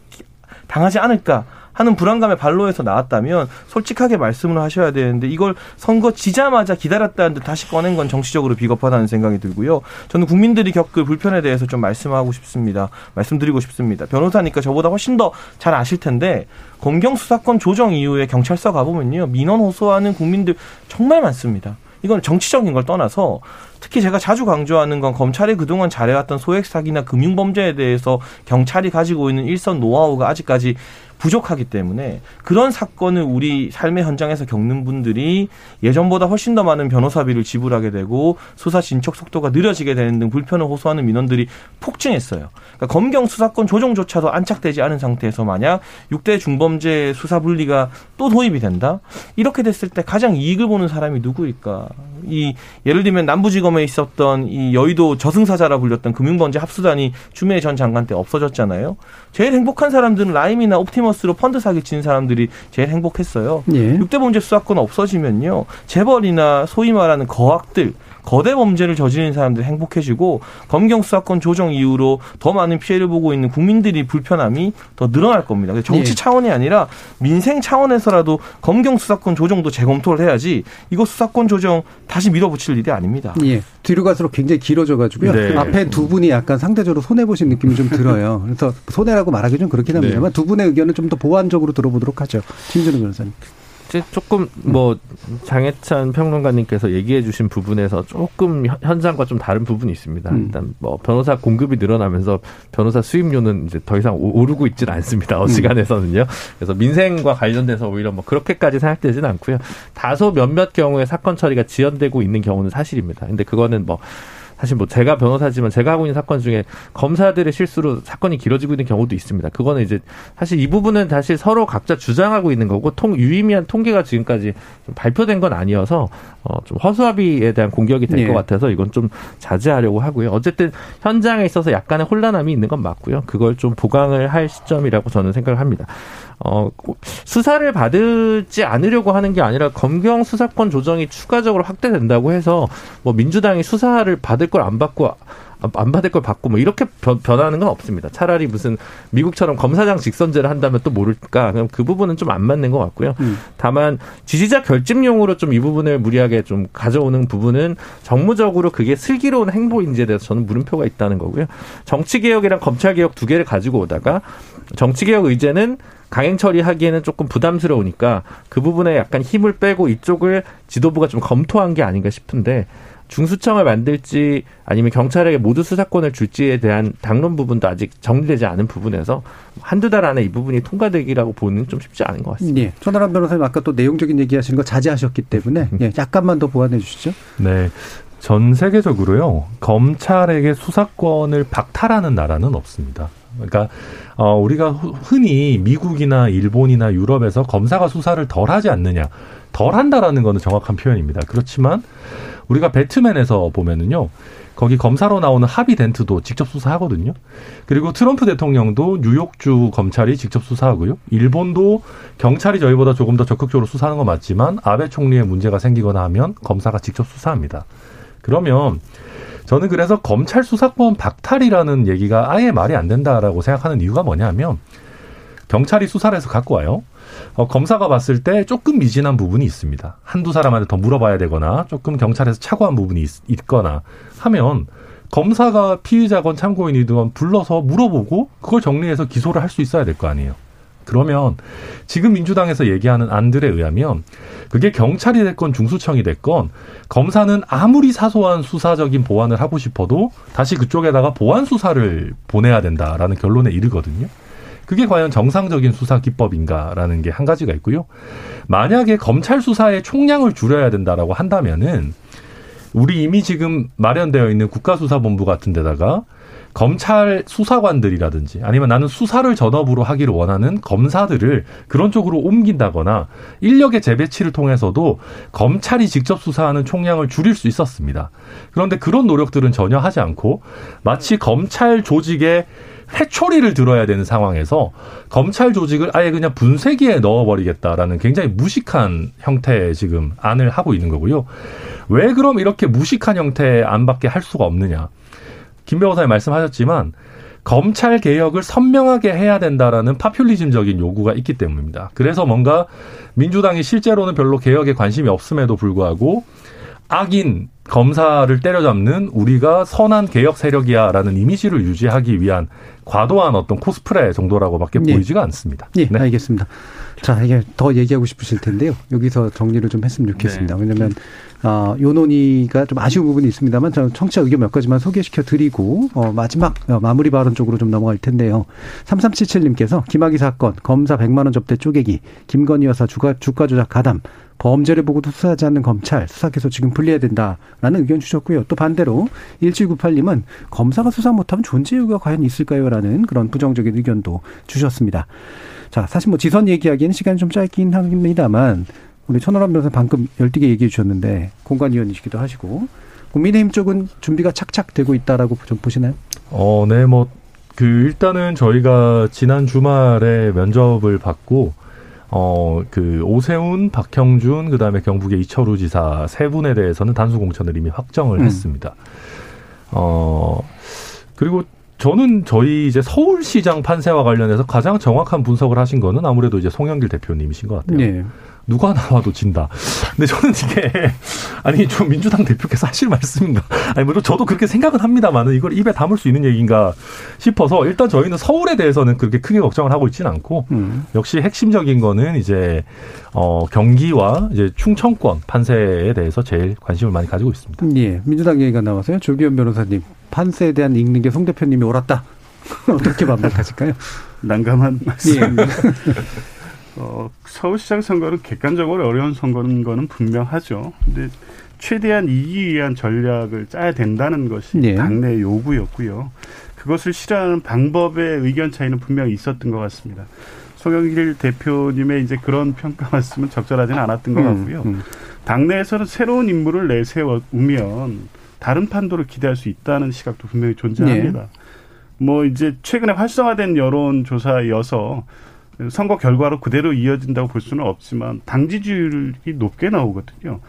당하지 않을까 하는 불안감에 발로해서 나왔다면 솔직하게 말씀을 하셔야 되는데 이걸 선거 지자마자 기다렸다는 듯 다시 꺼낸 건 정치적으로 비겁하다는 생각이 들고요. 저는 국민들이 겪을 불편에 대해서 좀 말씀하고 싶습니다. 말씀드리고 싶습니다. 변호사니까 저보다 훨씬 더 잘 아실 텐데 검경 수사권 조정 이후에 경찰서 가보면요. 민원 호소하는 국민들 정말 많습니다. 이건 정치적인 걸 떠나서 특히 제가 자주 강조하는 건 검찰이 그동안 잘해왔던 소액 사기나 금융 범죄에 대해서 경찰이 가지고 있는 일선 노하우가 아직까지 부족하기 때문에 그런 사건을 우리 삶의 현장에서 겪는 분들이 예전보다 훨씬 더 많은 변호사비를 지불하게 되고 수사 진척 속도가 느려지게 되는 등 불편을 호소하는 민원들이 폭증했어요. 그러니까 검경 수사권 조정조차도 안착되지 않은 상태에서 만약 6대 중범죄 수사 분리가 또 도입이 된다? 이렇게 됐을 때 가장 이익을 보는 사람이 누구일까? 이 예를 들면 남부지검에 있었던 이 여의도 저승사자라 불렸던 금융범죄 합수단이 추미애 전 장관 때 없어졌잖아요. 제일 행복한 사람들은 라임이나 옵티머스로 펀드 사기 치는 사람들이 제일 행복했어요. 예. 6대 범죄 수사권 없어지면요. 재벌이나 소위 말하는 거학들 거대 범죄를 저지른 사람들이 행복해지고 검경 수사권 조정 이후로 더 많은 피해를 보고 있는 국민들이 불편함이 더 늘어날 겁니다. 정치 예. 차원이 아니라 민생 차원에서라도 검경 수사권 조정도 재검토를 해야지 이거 수사권 조정 다시 밀어붙일 일이 아닙니다. 예. 뒤로 갈수록 굉장히 길어져가지고요. 네. 앞에 두 분이 약간 상대적으로 손해 보신 느낌이 좀 들어요. 그래서 손해라고 말하기 좀 그렇긴 합니다만 네. 두 분의 의견을 좀 더 보완적으로 들어보도록 하죠. 김준우 변호사님. 이제 조금 뭐 장해찬 평론가님께서 얘기해 주신 부분에서 조금 현장과 좀 다른 부분이 있습니다. 음. 일단 뭐 변호사 공급이 늘어나면서 변호사 수입료는 이제 더 이상 오르고 있지는 않습니다. 어지간해서는요. 그래서 민생과 관련돼서 오히려 뭐 그렇게까지 생각되지는 않고요. 다소 몇몇 경우에 사건 처리가 지연되고 있는 경우는 사실입니다. 근데 그거는 뭐 사실 뭐 제가 변호사지만 제가 하고 있는 사건 중에 검사들의 실수로 사건이 길어지고 있는 경우도 있습니다. 그거는 이제 사실 이 부분은 사실 서로 각자 주장하고 있는 거고 통 유의미한 통계가 지금까지 발표된 건 아니어서 어 좀 허수아비에 대한 공격이 될것 네. 같아서 이건 좀 자제하려고 하고요. 어쨌든 현장에 있어서 약간의 혼란함이 있는 건 맞고요. 그걸 좀 보강을 할 시점이라고 저는 생각을 합니다. 어, 수사를 받지 않으려고 하는 게 아니라 검경 수사권 조정이 추가적으로 확대된다고 해서 뭐 민주당이 수사를 받을 걸 안 받고 안 받을 걸 받고 뭐 이렇게 변하는 건 없습니다. 차라리 무슨 미국처럼 검사장 직선제를 한다면 또 모를까? 그럼 그 부분은 좀 안 맞는 것 같고요. 음. 다만 지지자 결집용으로 좀 이 부분을 무리하게 좀 가져오는 부분은 정무적으로 그게 슬기로운 행보인지에 대해서 저는 물음표가 있다는 거고요. 정치 개혁이랑 검찰 개혁 두 개를 가지고 오다가 정치 개혁 의제는 강행 처리하기에는 조금 부담스러우니까 그 부분에 약간 힘을 빼고 이쪽을 지도부가 좀 검토한 게 아닌가 싶은데 중수청을 만들지 아니면 경찰에게 모두 수사권을 줄지에 대한 당론 부분도 아직 정리되지 않은 부분에서 한두 달 안에 이 부분이 통과되기라고 보는 좀 쉽지 않은 것 같습니다. 예. 천하람 변호사님 아까 또 내용적인 얘기하시는 거 자제하셨기 때문에 예, 약간만 더 보완해 주시죠. 네. 전 세계적으로요 검찰에게 수사권을 박탈하는 나라는 없습니다. 그러니까 어 우리가 흔히 미국이나 일본이나 유럽에서 검사가 수사를 덜 하지 않느냐, 덜 한다라는 거는 정확한 표현입니다. 그렇지만 우리가 배트맨에서 보면은요. 거기 검사로 나오는 하비 덴트도 직접 수사하거든요. 그리고 트럼프 대통령도 뉴욕주 검찰이 직접 수사하고요. 일본도 경찰이 저희보다 조금 더 적극적으로 수사하는 건 맞지만 아베 총리의 문제가 생기거나 하면 검사가 직접 수사합니다. 그러면 저는 그래서 검찰 수사권 박탈이라는 얘기가 아예 말이 안 된다라고 생각하는 이유가 뭐냐면 경찰이 수사를 해서 갖고 와요. 어, 검사가 봤을 때 조금 미진한 부분이 있습니다. 한두 사람한테 더 물어봐야 되거나 조금 경찰에서 착오한 부분이 있, 거나 하면 검사가 피의자건 참고인이든 불러서 물어보고 그걸 정리해서 기소를 할 수 있어야 될 거 아니에요. 그러면 지금 민주당에서 얘기하는 안들에 의하면 그게 경찰이 됐건 중수청이 됐건 검사는 아무리 사소한 수사적인 보완을 하고 싶어도 다시 그쪽에다가 보완 수사를 보내야 된다라는 결론에 이르거든요. 그게 과연 정상적인 수사 기법인가라는 게 한 가지가 있고요. 만약에 검찰 수사의 총량을 줄여야 된다라고 한다면은 우리 이미 지금 마련되어 있는 국가수사본부 같은 데다가 검찰 수사관들이라든지 아니면 나는 수사를 전업으로 하기를 원하는 검사들을 그런 쪽으로 옮긴다거나 인력의 재배치를 통해서도 검찰이 직접 수사하는 총량을 줄일 수 있었습니다. 그런데 그런 노력들은 전혀 하지 않고 마치 검찰 조직에 회초리를 들어야 되는 상황에서 검찰 조직을 아예 그냥 분쇄기에 넣어버리겠다라는 굉장히 무식한 형태의 지금 안을 하고 있는 거고요. 왜 그럼 이렇게 무식한 형태의 안밖에 할 수가 없느냐. 김 변호사님 말씀하셨지만 검찰 개혁을 선명하게 해야 된다라는 파퓰리즘적인 요구가 있기 때문입니다. 그래서 뭔가 민주당이 실제로는 별로 개혁에 관심이 없음에도 불구하고 악인 검사를 때려잡는 우리가 선한 개혁 세력이야라는 이미지를 유지하기 위한 과도한 어떤 코스프레 정도라고밖에 예. 보이지가 않습니다. 예, 네. 알겠습니다. 자, 이게 더 얘기하고 싶으실 텐데요. 여기서 정리를 좀 했으면 좋겠습니다. 네. 왜냐하면 어, 요 논의가 좀 아쉬운 부분이 있습니다만 저는 청취자 의견 몇 가지만 소개시켜 드리고 어, 마지막 어, 마무리 발언 쪽으로 좀 넘어갈 텐데요. 3377님께서 김학의 사건 검사 100만 원 접대 쪼개기 김건희 여사 주가 주가 조작 가담 범죄를 보고도 수사하지 않는 검찰 수사께서 지금 분리해야 된다라는 의견 주셨고요. 또 반대로 1798님은 검사가 수사 못하면 존재 이유가 과연 있을까요라는 그런 부정적인 의견도 주셨습니다. 자, 사실 뭐 지선 얘기하기에는 시간이 좀 짧긴 합니다만 우리 천하람 변호사 방금 열띠게 얘기해 주셨는데 공관위원이시기도 하시고 국민의힘 쪽은 준비가 착착 되고 있다라고 좀 보시나요? 어, 네, 뭐 그 일단은 저희가 지난 주말에 면접을 받고 어, 그, 오세훈, 박형준, 그 다음에 경북의 이철우 지사 세 분에 대해서는 단수 공천을 이미 확정을 음. 했습니다. 어, 그리고 저는 저희 이제 서울시장 판세와 관련해서 가장 정확한 분석을 하신 거는 아무래도 이제 송영길 대표님이신 것 같아요. 네. 누가 나와도 진다. 근데 저는 이게 *laughs* 아니 좀 민주당 대표께서 하실 말씀인가? *laughs* 아니 물론 저도 그렇게 생각은 합니다만은 이걸 입에 담을 수 있는 얘기인가 싶어서 일단 저희는 서울에 대해서는 그렇게 크게 걱정을 하고 있지는 않고 음. 역시 핵심적인 거는 이제 어 경기와 이제 충청권 판세에 대해서 제일 관심을 많이 가지고 있습니다. 예. 민주당 얘기가 나와서요. 조기현 변호사님 판세에 대한 읽는 게 송 대표님이 옳았다. *laughs* 어떻게 반박하실까요? 난감한 말씀. 예. 어, 서울시장 선거는 객관적으로 어려운 선거인 거는 분명하죠. 근데 최대한 이기 위한 전략을 짜야 된다는 것이 네. 당내 요구였고요. 그것을 실현하는 방법의 의견 차이는 분명히 있었던 것 같습니다. 송영길 대표님의 이제 그런 평가 말씀은 적절하지는 않았던 것 같고요. 음, 당내에서는 새로운 인물을 내세우면 다른 판도를 기대할 수 있다는 시각도 분명히 존재합니다. 뭐 이제 최근에 활성화된 여론조사여서 선거 결과로 그대로 이어진다고 볼 수는 없지만 당 지지율이 높게 나오거든요.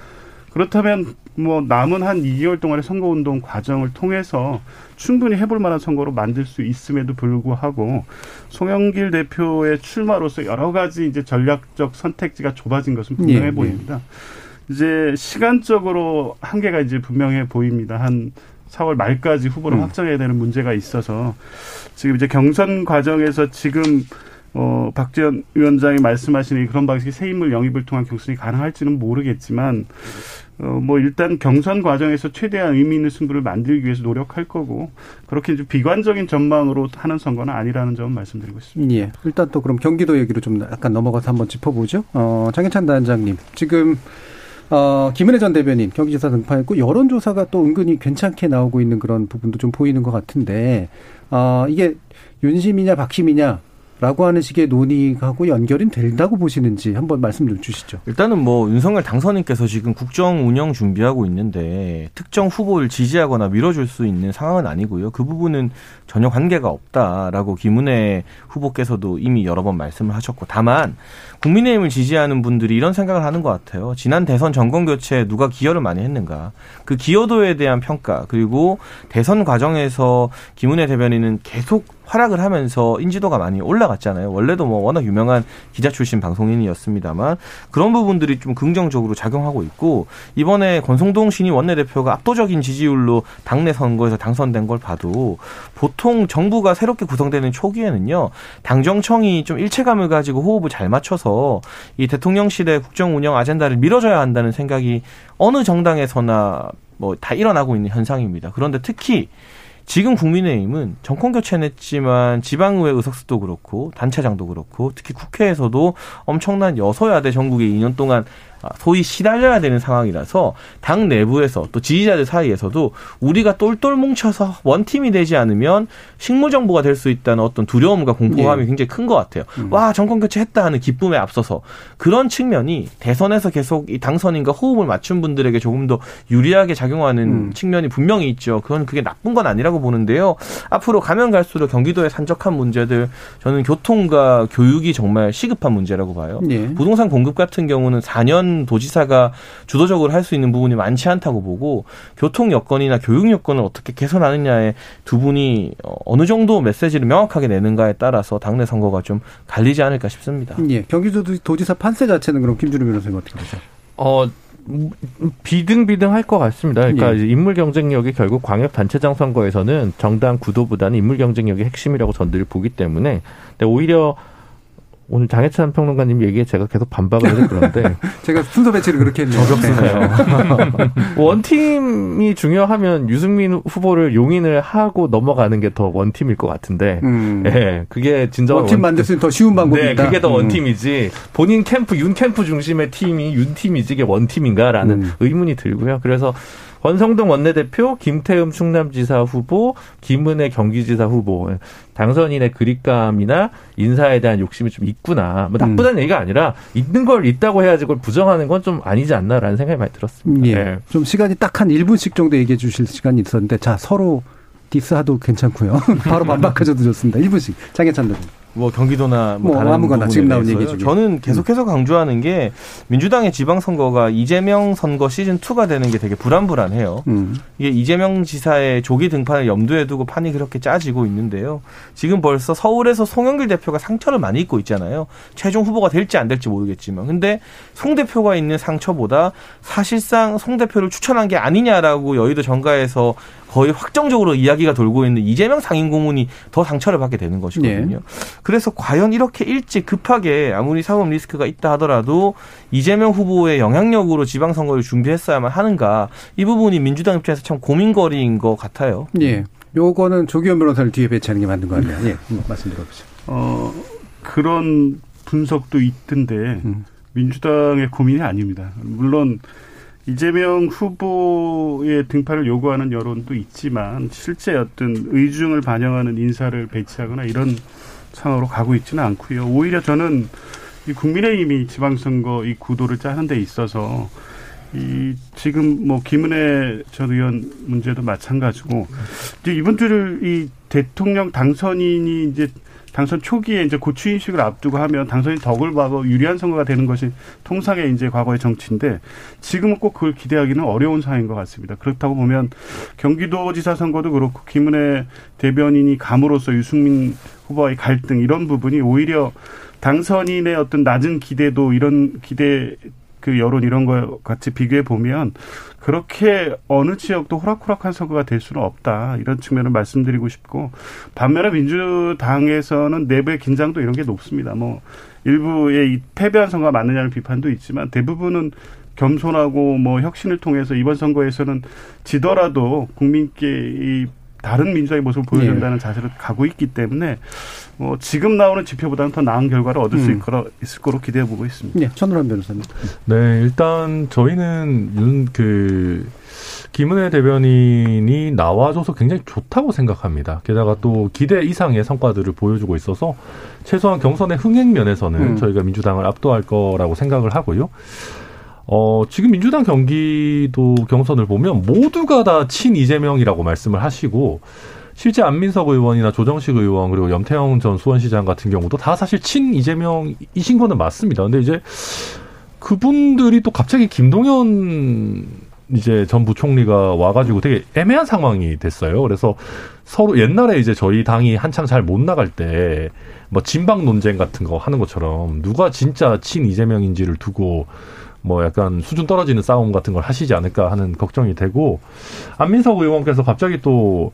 그렇다면 뭐 남은 한 2개월 동안의 선거운동 과정을 통해서 충분히 해볼 만한 선거로 만들 수 있음에도 불구하고 송영길 대표의 출마로서 여러 가지 이제 전략적 선택지가 좁아진 것은 분명해 예, 예. 보입니다. 이제 시간적으로 한계가 이제 분명해 보입니다. 한 4월 말까지 후보를 음. 확정해야 되는 문제가 있어서 지금 이제 경선 과정에서 지금 어, 박지원 위원장이 말씀하시는 그런 방식의 새 인물 영입을 통한 경선이 가능할지는 모르겠지만, 어, 뭐 일단 경선 과정에서 최대한 의미 있는 승부를 만들기 위해서 노력할 거고, 그렇게 좀 비관적인 전망으로 하는 선거는 아니라는 점 말씀드리고 싶습니다. 예. 일단 또 그럼 경기도 얘기로 좀 약간 넘어가서 한번 짚어보죠. 어, 장현찬 단장님. 지금, 어, 김은혜 전 대변인 경기지사 등판했고, 여론조사가 또 은근히 괜찮게 나오고 있는 그런 부분도 좀 보이는 것 같은데, 어, 이게 윤심이냐 박심이냐, 라고 하는 식의 논의하고 연결이 된다고 보시는지 한번 말씀 좀 주시죠. 일단은 뭐 윤석열 당선인께서 지금 국정 운영 준비하고 있는데 특정 후보를 지지하거나 밀어줄 수 있는 상황은 아니고요. 그 부분은 전혀 관계가 없다라고 김은혜 후보께서도 이미 여러 번 말씀을 하셨고 다만 국민의힘을 지지하는 분들이 이런 생각을 하는 것 같아요. 지난 대선 정권 교체에 누가 기여를 많이 했는가. 그 기여도에 대한 평가 그리고 대선 과정에서 김은혜 대변인은 계속 활약을 하면서 인지도가 많이 올라갔잖아요. 원래도 뭐 워낙 유명한 기자 출신 방송인이었습니다만 그런 부분들이 좀 긍정적으로 작용하고 있고 이번에 권성동 신임 원내대표가 압도적인 지지율로 당내 선거에서 당선된 걸 봐도 보통 정부가 새롭게 구성되는 초기에는요 당정청이 좀 일체감을 가지고 호흡을 잘 맞춰서 이 대통령실의 국정 운영 아젠다를 밀어줘야 한다는 생각이 어느 정당에서나 뭐 다 일어나고 있는 현상입니다. 그런데 특히 지금 국민의힘은 정권 교체는 했지만 지방의회 의석수도 그렇고 단체장도 그렇고 특히 국회에서도 엄청난 여소야대 전국에 2년 동안 소위 시달려야 되는 상황이라서 당 내부에서 또 지지자들 사이에서도 우리가 똘똘 뭉쳐서 원팀이 되지 않으면 식무정부가 될 수 있다는 어떤 두려움과 공포감이 예. 굉장히 큰 것 같아요. 음. 와 정권 교체했다 하는 기쁨에 앞서서 그런 측면이 대선에서 계속 이 당선인과 호흡을 맞춘 분들에게 조금 더 유리하게 작용하는 음. 측면이 분명히 있죠. 그건 그게 나쁜 건 아니라고 보는데요. 앞으로 가면 갈수록 경기도의 산적한 문제들 저는 교통과 교육이 정말 시급한 문제라고 봐요. 예. 부동산 공급 같은 경우는 4년 도지사가 주도적으로 할 수 있는 부분이 많지 않다고 보고 교통 여건이나 교육 여건을 어떻게 개선하느냐에 두 분이 어, 어느 정도 메시지를 명확하게 내는가에 따라서 당내 선거가 좀 갈리지 않을까 싶습니다. 예. 경기도 도지사 판세 자체는 그럼 김준우 변호사님 어떻게 보세요? 어 비등비등할 것 같습니다. 그러니까 예. 인물 경쟁력이 결국 광역 단체장 선거에서는 정당 구도보다는 인물 경쟁력이 핵심이라고 전들이 보기 때문에 근데 오히려 오늘 장예찬 평론가님 얘기에 제가 계속 반박을 해서 그런데 *laughs* 제가 순서 배치를 그렇게 했네요. *laughs* 원팀이 중요하면 유승민 후보를 용인을 하고 넘어가는 게 더 원팀일 것 같은데 음. 예, 그게 진정한 원팀 만들 수 있는 더 쉬운 방법이다. 네, 그게 더 음. 원팀이지. 본인 캠프, 윤 캠프 중심의 팀이 윤 팀이지 이게 원팀인가라는 음. 의문이 들고요. 그래서 권성동 원내대표, 김태흠 충남지사 후보, 김은혜 경기지사 후보 당선인의 그립감이나 인사에 대한 욕심이 좀 있구나. 뭐 나쁘다는 얘기가 아니라 있는 걸 있다고 해야지 그걸 부정하는 건 좀 아니지 않나라는 생각이 많이 들었습니다. 예. 예. 좀 시간이 딱 한 1분씩 정도 얘기해 주실 시간이 있었는데 자 서로 디스하도 괜찮고요. *laughs* 바로 반박하셔도 좋습니다. 1분씩 장혜찬 대표. 뭐 경기도나 뭐, 뭐 다른 아무거나 지금 나온 얘기 중에. 저는 계속해서 강조하는 게 민주당의 지방선거가 이재명 선거 시즌 2가 되는 게 되게 불안불안해요. 음. 이게 이재명 지사의 조기 등판을 염두에 두고 판이 그렇게 짜지고 있는데요. 지금 벌써 서울에서 송영길 대표가 상처를 많이 입고 있잖아요. 최종 후보가 될지 안 될지 모르겠지만. 근데 송 대표가 있는 상처보다 사실상 송 대표를 추천한 게 아니냐라고 여의도 정가에서 거의 확정적으로 이야기가 돌고 있는 이재명 상임 고문이 더 상처를 받게 되는 것이거든요. 네. 그래서 과연 이렇게 일찍 급하게 아무리 사법 리스크가 있다 하더라도 이재명 후보의 영향력으로 지방선거를 준비했어야만 하는가 이 부분이 민주당 입장에서 참 고민거리인 것 같아요. 예. 요거는 조기현 변호사를 뒤에 배치하는 게 맞는 거 아니에요? 예. 한번 말씀 들어보죠. 어, 그런 분석도 있던데 음. 민주당의 고민이 아닙니다. 물론 이재명 후보의 등판을 요구하는 여론도 있지만 실제 어떤 의중을 반영하는 인사를 배치하거나 이런 상황으로 가고 있지는 않고요. 오히려 저는 이 국민의힘이 지방선거 이 구도를 짜는 데 있어서 이 지금 뭐 김은혜 전 의원 문제도 마찬가지고 이제 이번 주를 이 대통령 당선인이 이제 당선 초기에 이제 고추 인식을 앞두고 하면 당선인 덕을 봐고 유리한 선거가 되는 것이 통상의 이제 과거의 정치인데 지금은 꼭 그걸 기대하기는 어려운 상황인 것 같습니다. 그렇다고 보면 경기도지사 선거도 그렇고 김은혜 대변인이 감으로써 유승민 후보와의 갈등 이런 부분이 오히려 당선인의 어떤 낮은 기대도 이런 기대 그 여론 이런 거 같이 비교해 보면 그렇게 어느 지역도 호락호락한 선거가 될 수는 없다 이런 측면을 말씀드리고 싶고 반면에 민주당에서는 내부의 긴장도 이런 게 높습니다. 뭐 일부의 이 패배한 선거가 맞느냐는 비판도 있지만 대부분은 겸손하고 뭐 혁신을 통해서 이번 선거에서는 지더라도 국민께 이 다른 민주당의 모습을 보여준다는 자세로 가고 있기 때문에 뭐 지금 나오는 지표보다는 더 나은 결과를 얻을 수 음. 있을 거라 있을 거로 기대해 보고 있습니다. 예. 천우람 변호사님. 네, 일단 저희는 윤 그 김은혜 대변인이 나와줘서 굉장히 좋다고 생각합니다. 게다가 또 기대 이상의 성과들을 보여주고 있어서 최소한 경선의 흥행 면에서는 음. 저희가 민주당을 압도할 거라고 생각을 하고요. 어, 지금 민주당 경기도 경선을 보면 모두가 다 친 이재명이라고 말씀을 하시고 실제 안민석 의원이나 조정식 의원 그리고 염태영 전 수원시장 같은 경우도 다 사실 친 이재명이신 거는 맞습니다. 근데 이제 그분들이 또 갑자기 김동연 이제 전 부총리가 와가지고 되게 애매한 상황이 됐어요. 그래서 서로 옛날에 이제 저희 당이 한창 잘 못 나갈 때 뭐 진방 논쟁 같은 거 하는 것처럼 누가 진짜 친 이재명인지를 두고 뭐 약간 수준 떨어지는 싸움 같은 걸 하시지 않을까 하는 걱정이 되고 안민석 의원께서 갑자기 또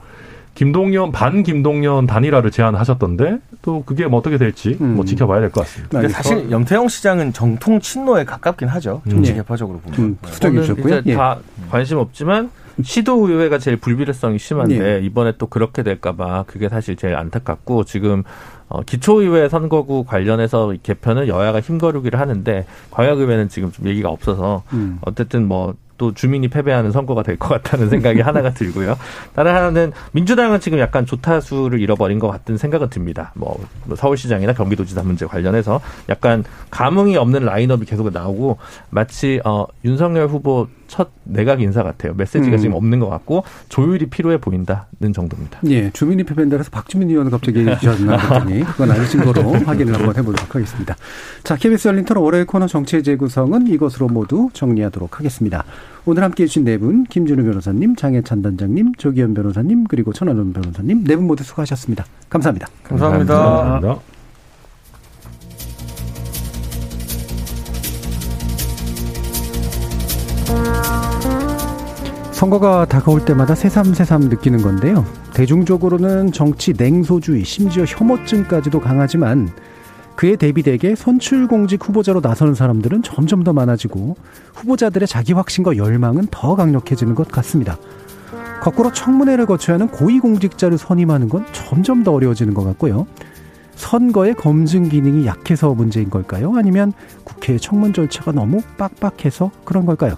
김동연 반 김동연 단일화를 제안하셨던데 또 그게 뭐 어떻게 될지 음. 뭐 지켜봐야 될 것 같습니다. 근데 사실 염태영 시장은 정통 친노에 가깝긴 하죠. 정치 음. 개파적으로 보면. 좀 네. 수정해 저는 주셨고요. 이제 예. 다 관심 없지만 시도 의회가 제일 불비례성이 심한데 예. 이번에 또 그렇게 될까봐 그게 사실 제일 안타깝고 지금 어, 기초의회 선거구 관련해서 개편은 여야가 힘거르기를 하는데 광역의회는 지금 좀 얘기가 없어서 음. 어쨌든 뭐 또 주민이 패배하는 선거가 될 것 같다는 생각이 하나가 들고요. 다른 하나는 민주당은 지금 약간 조타수를 잃어버린 것 같은 생각은 듭니다. 뭐, 뭐 서울시장이나 경기도지사 문제 관련해서 약간 감흥이 없는 라인업이 계속 나오고 마치 어, 윤석열 후보 첫 내각 인사 같아요. 메시지가 음. 지금 없는 것 같고 조율이 필요해 보인다는 정도입니다. 예, 주민이 패배한다라서 박주민 의원은 갑자기 주셨나 했더니 *laughs* 그건 아니신 거로 확인을 한번 해보도록 하겠습니다. 자, KBS 열린 토론 월요일 코너 정치의 재구성은 이것으로 모두 정리하도록 하겠습니다. 오늘 함께해 주신 네 분, 김준우 변호사님, 장혜찬 단장님, 조기현 변호사님, 그리고 천하론 변호사님 네 분 모두 수고하셨습니다. 감사합니다. 감사합니다. 감사합니다. 선거가 다가올 때마다 새삼새삼 느끼는 건데요. 대중적으로는 정치 냉소주의, 심지어 혐오증까지도 강하지만 그에 대비되게 선출공직 후보자로 나서는 사람들은 점점 더 많아지고 후보자들의 자기 확신과 열망은 더 강력해지는 것 같습니다. 거꾸로 청문회를 거쳐야 하는 고위공직자를 선임하는 건 점점 더 어려워지는 것 같고요. 선거의 검증 기능이 약해서 문제인 걸까요? 아니면 국회 청문 절차가 너무 빡빡해서 그런 걸까요?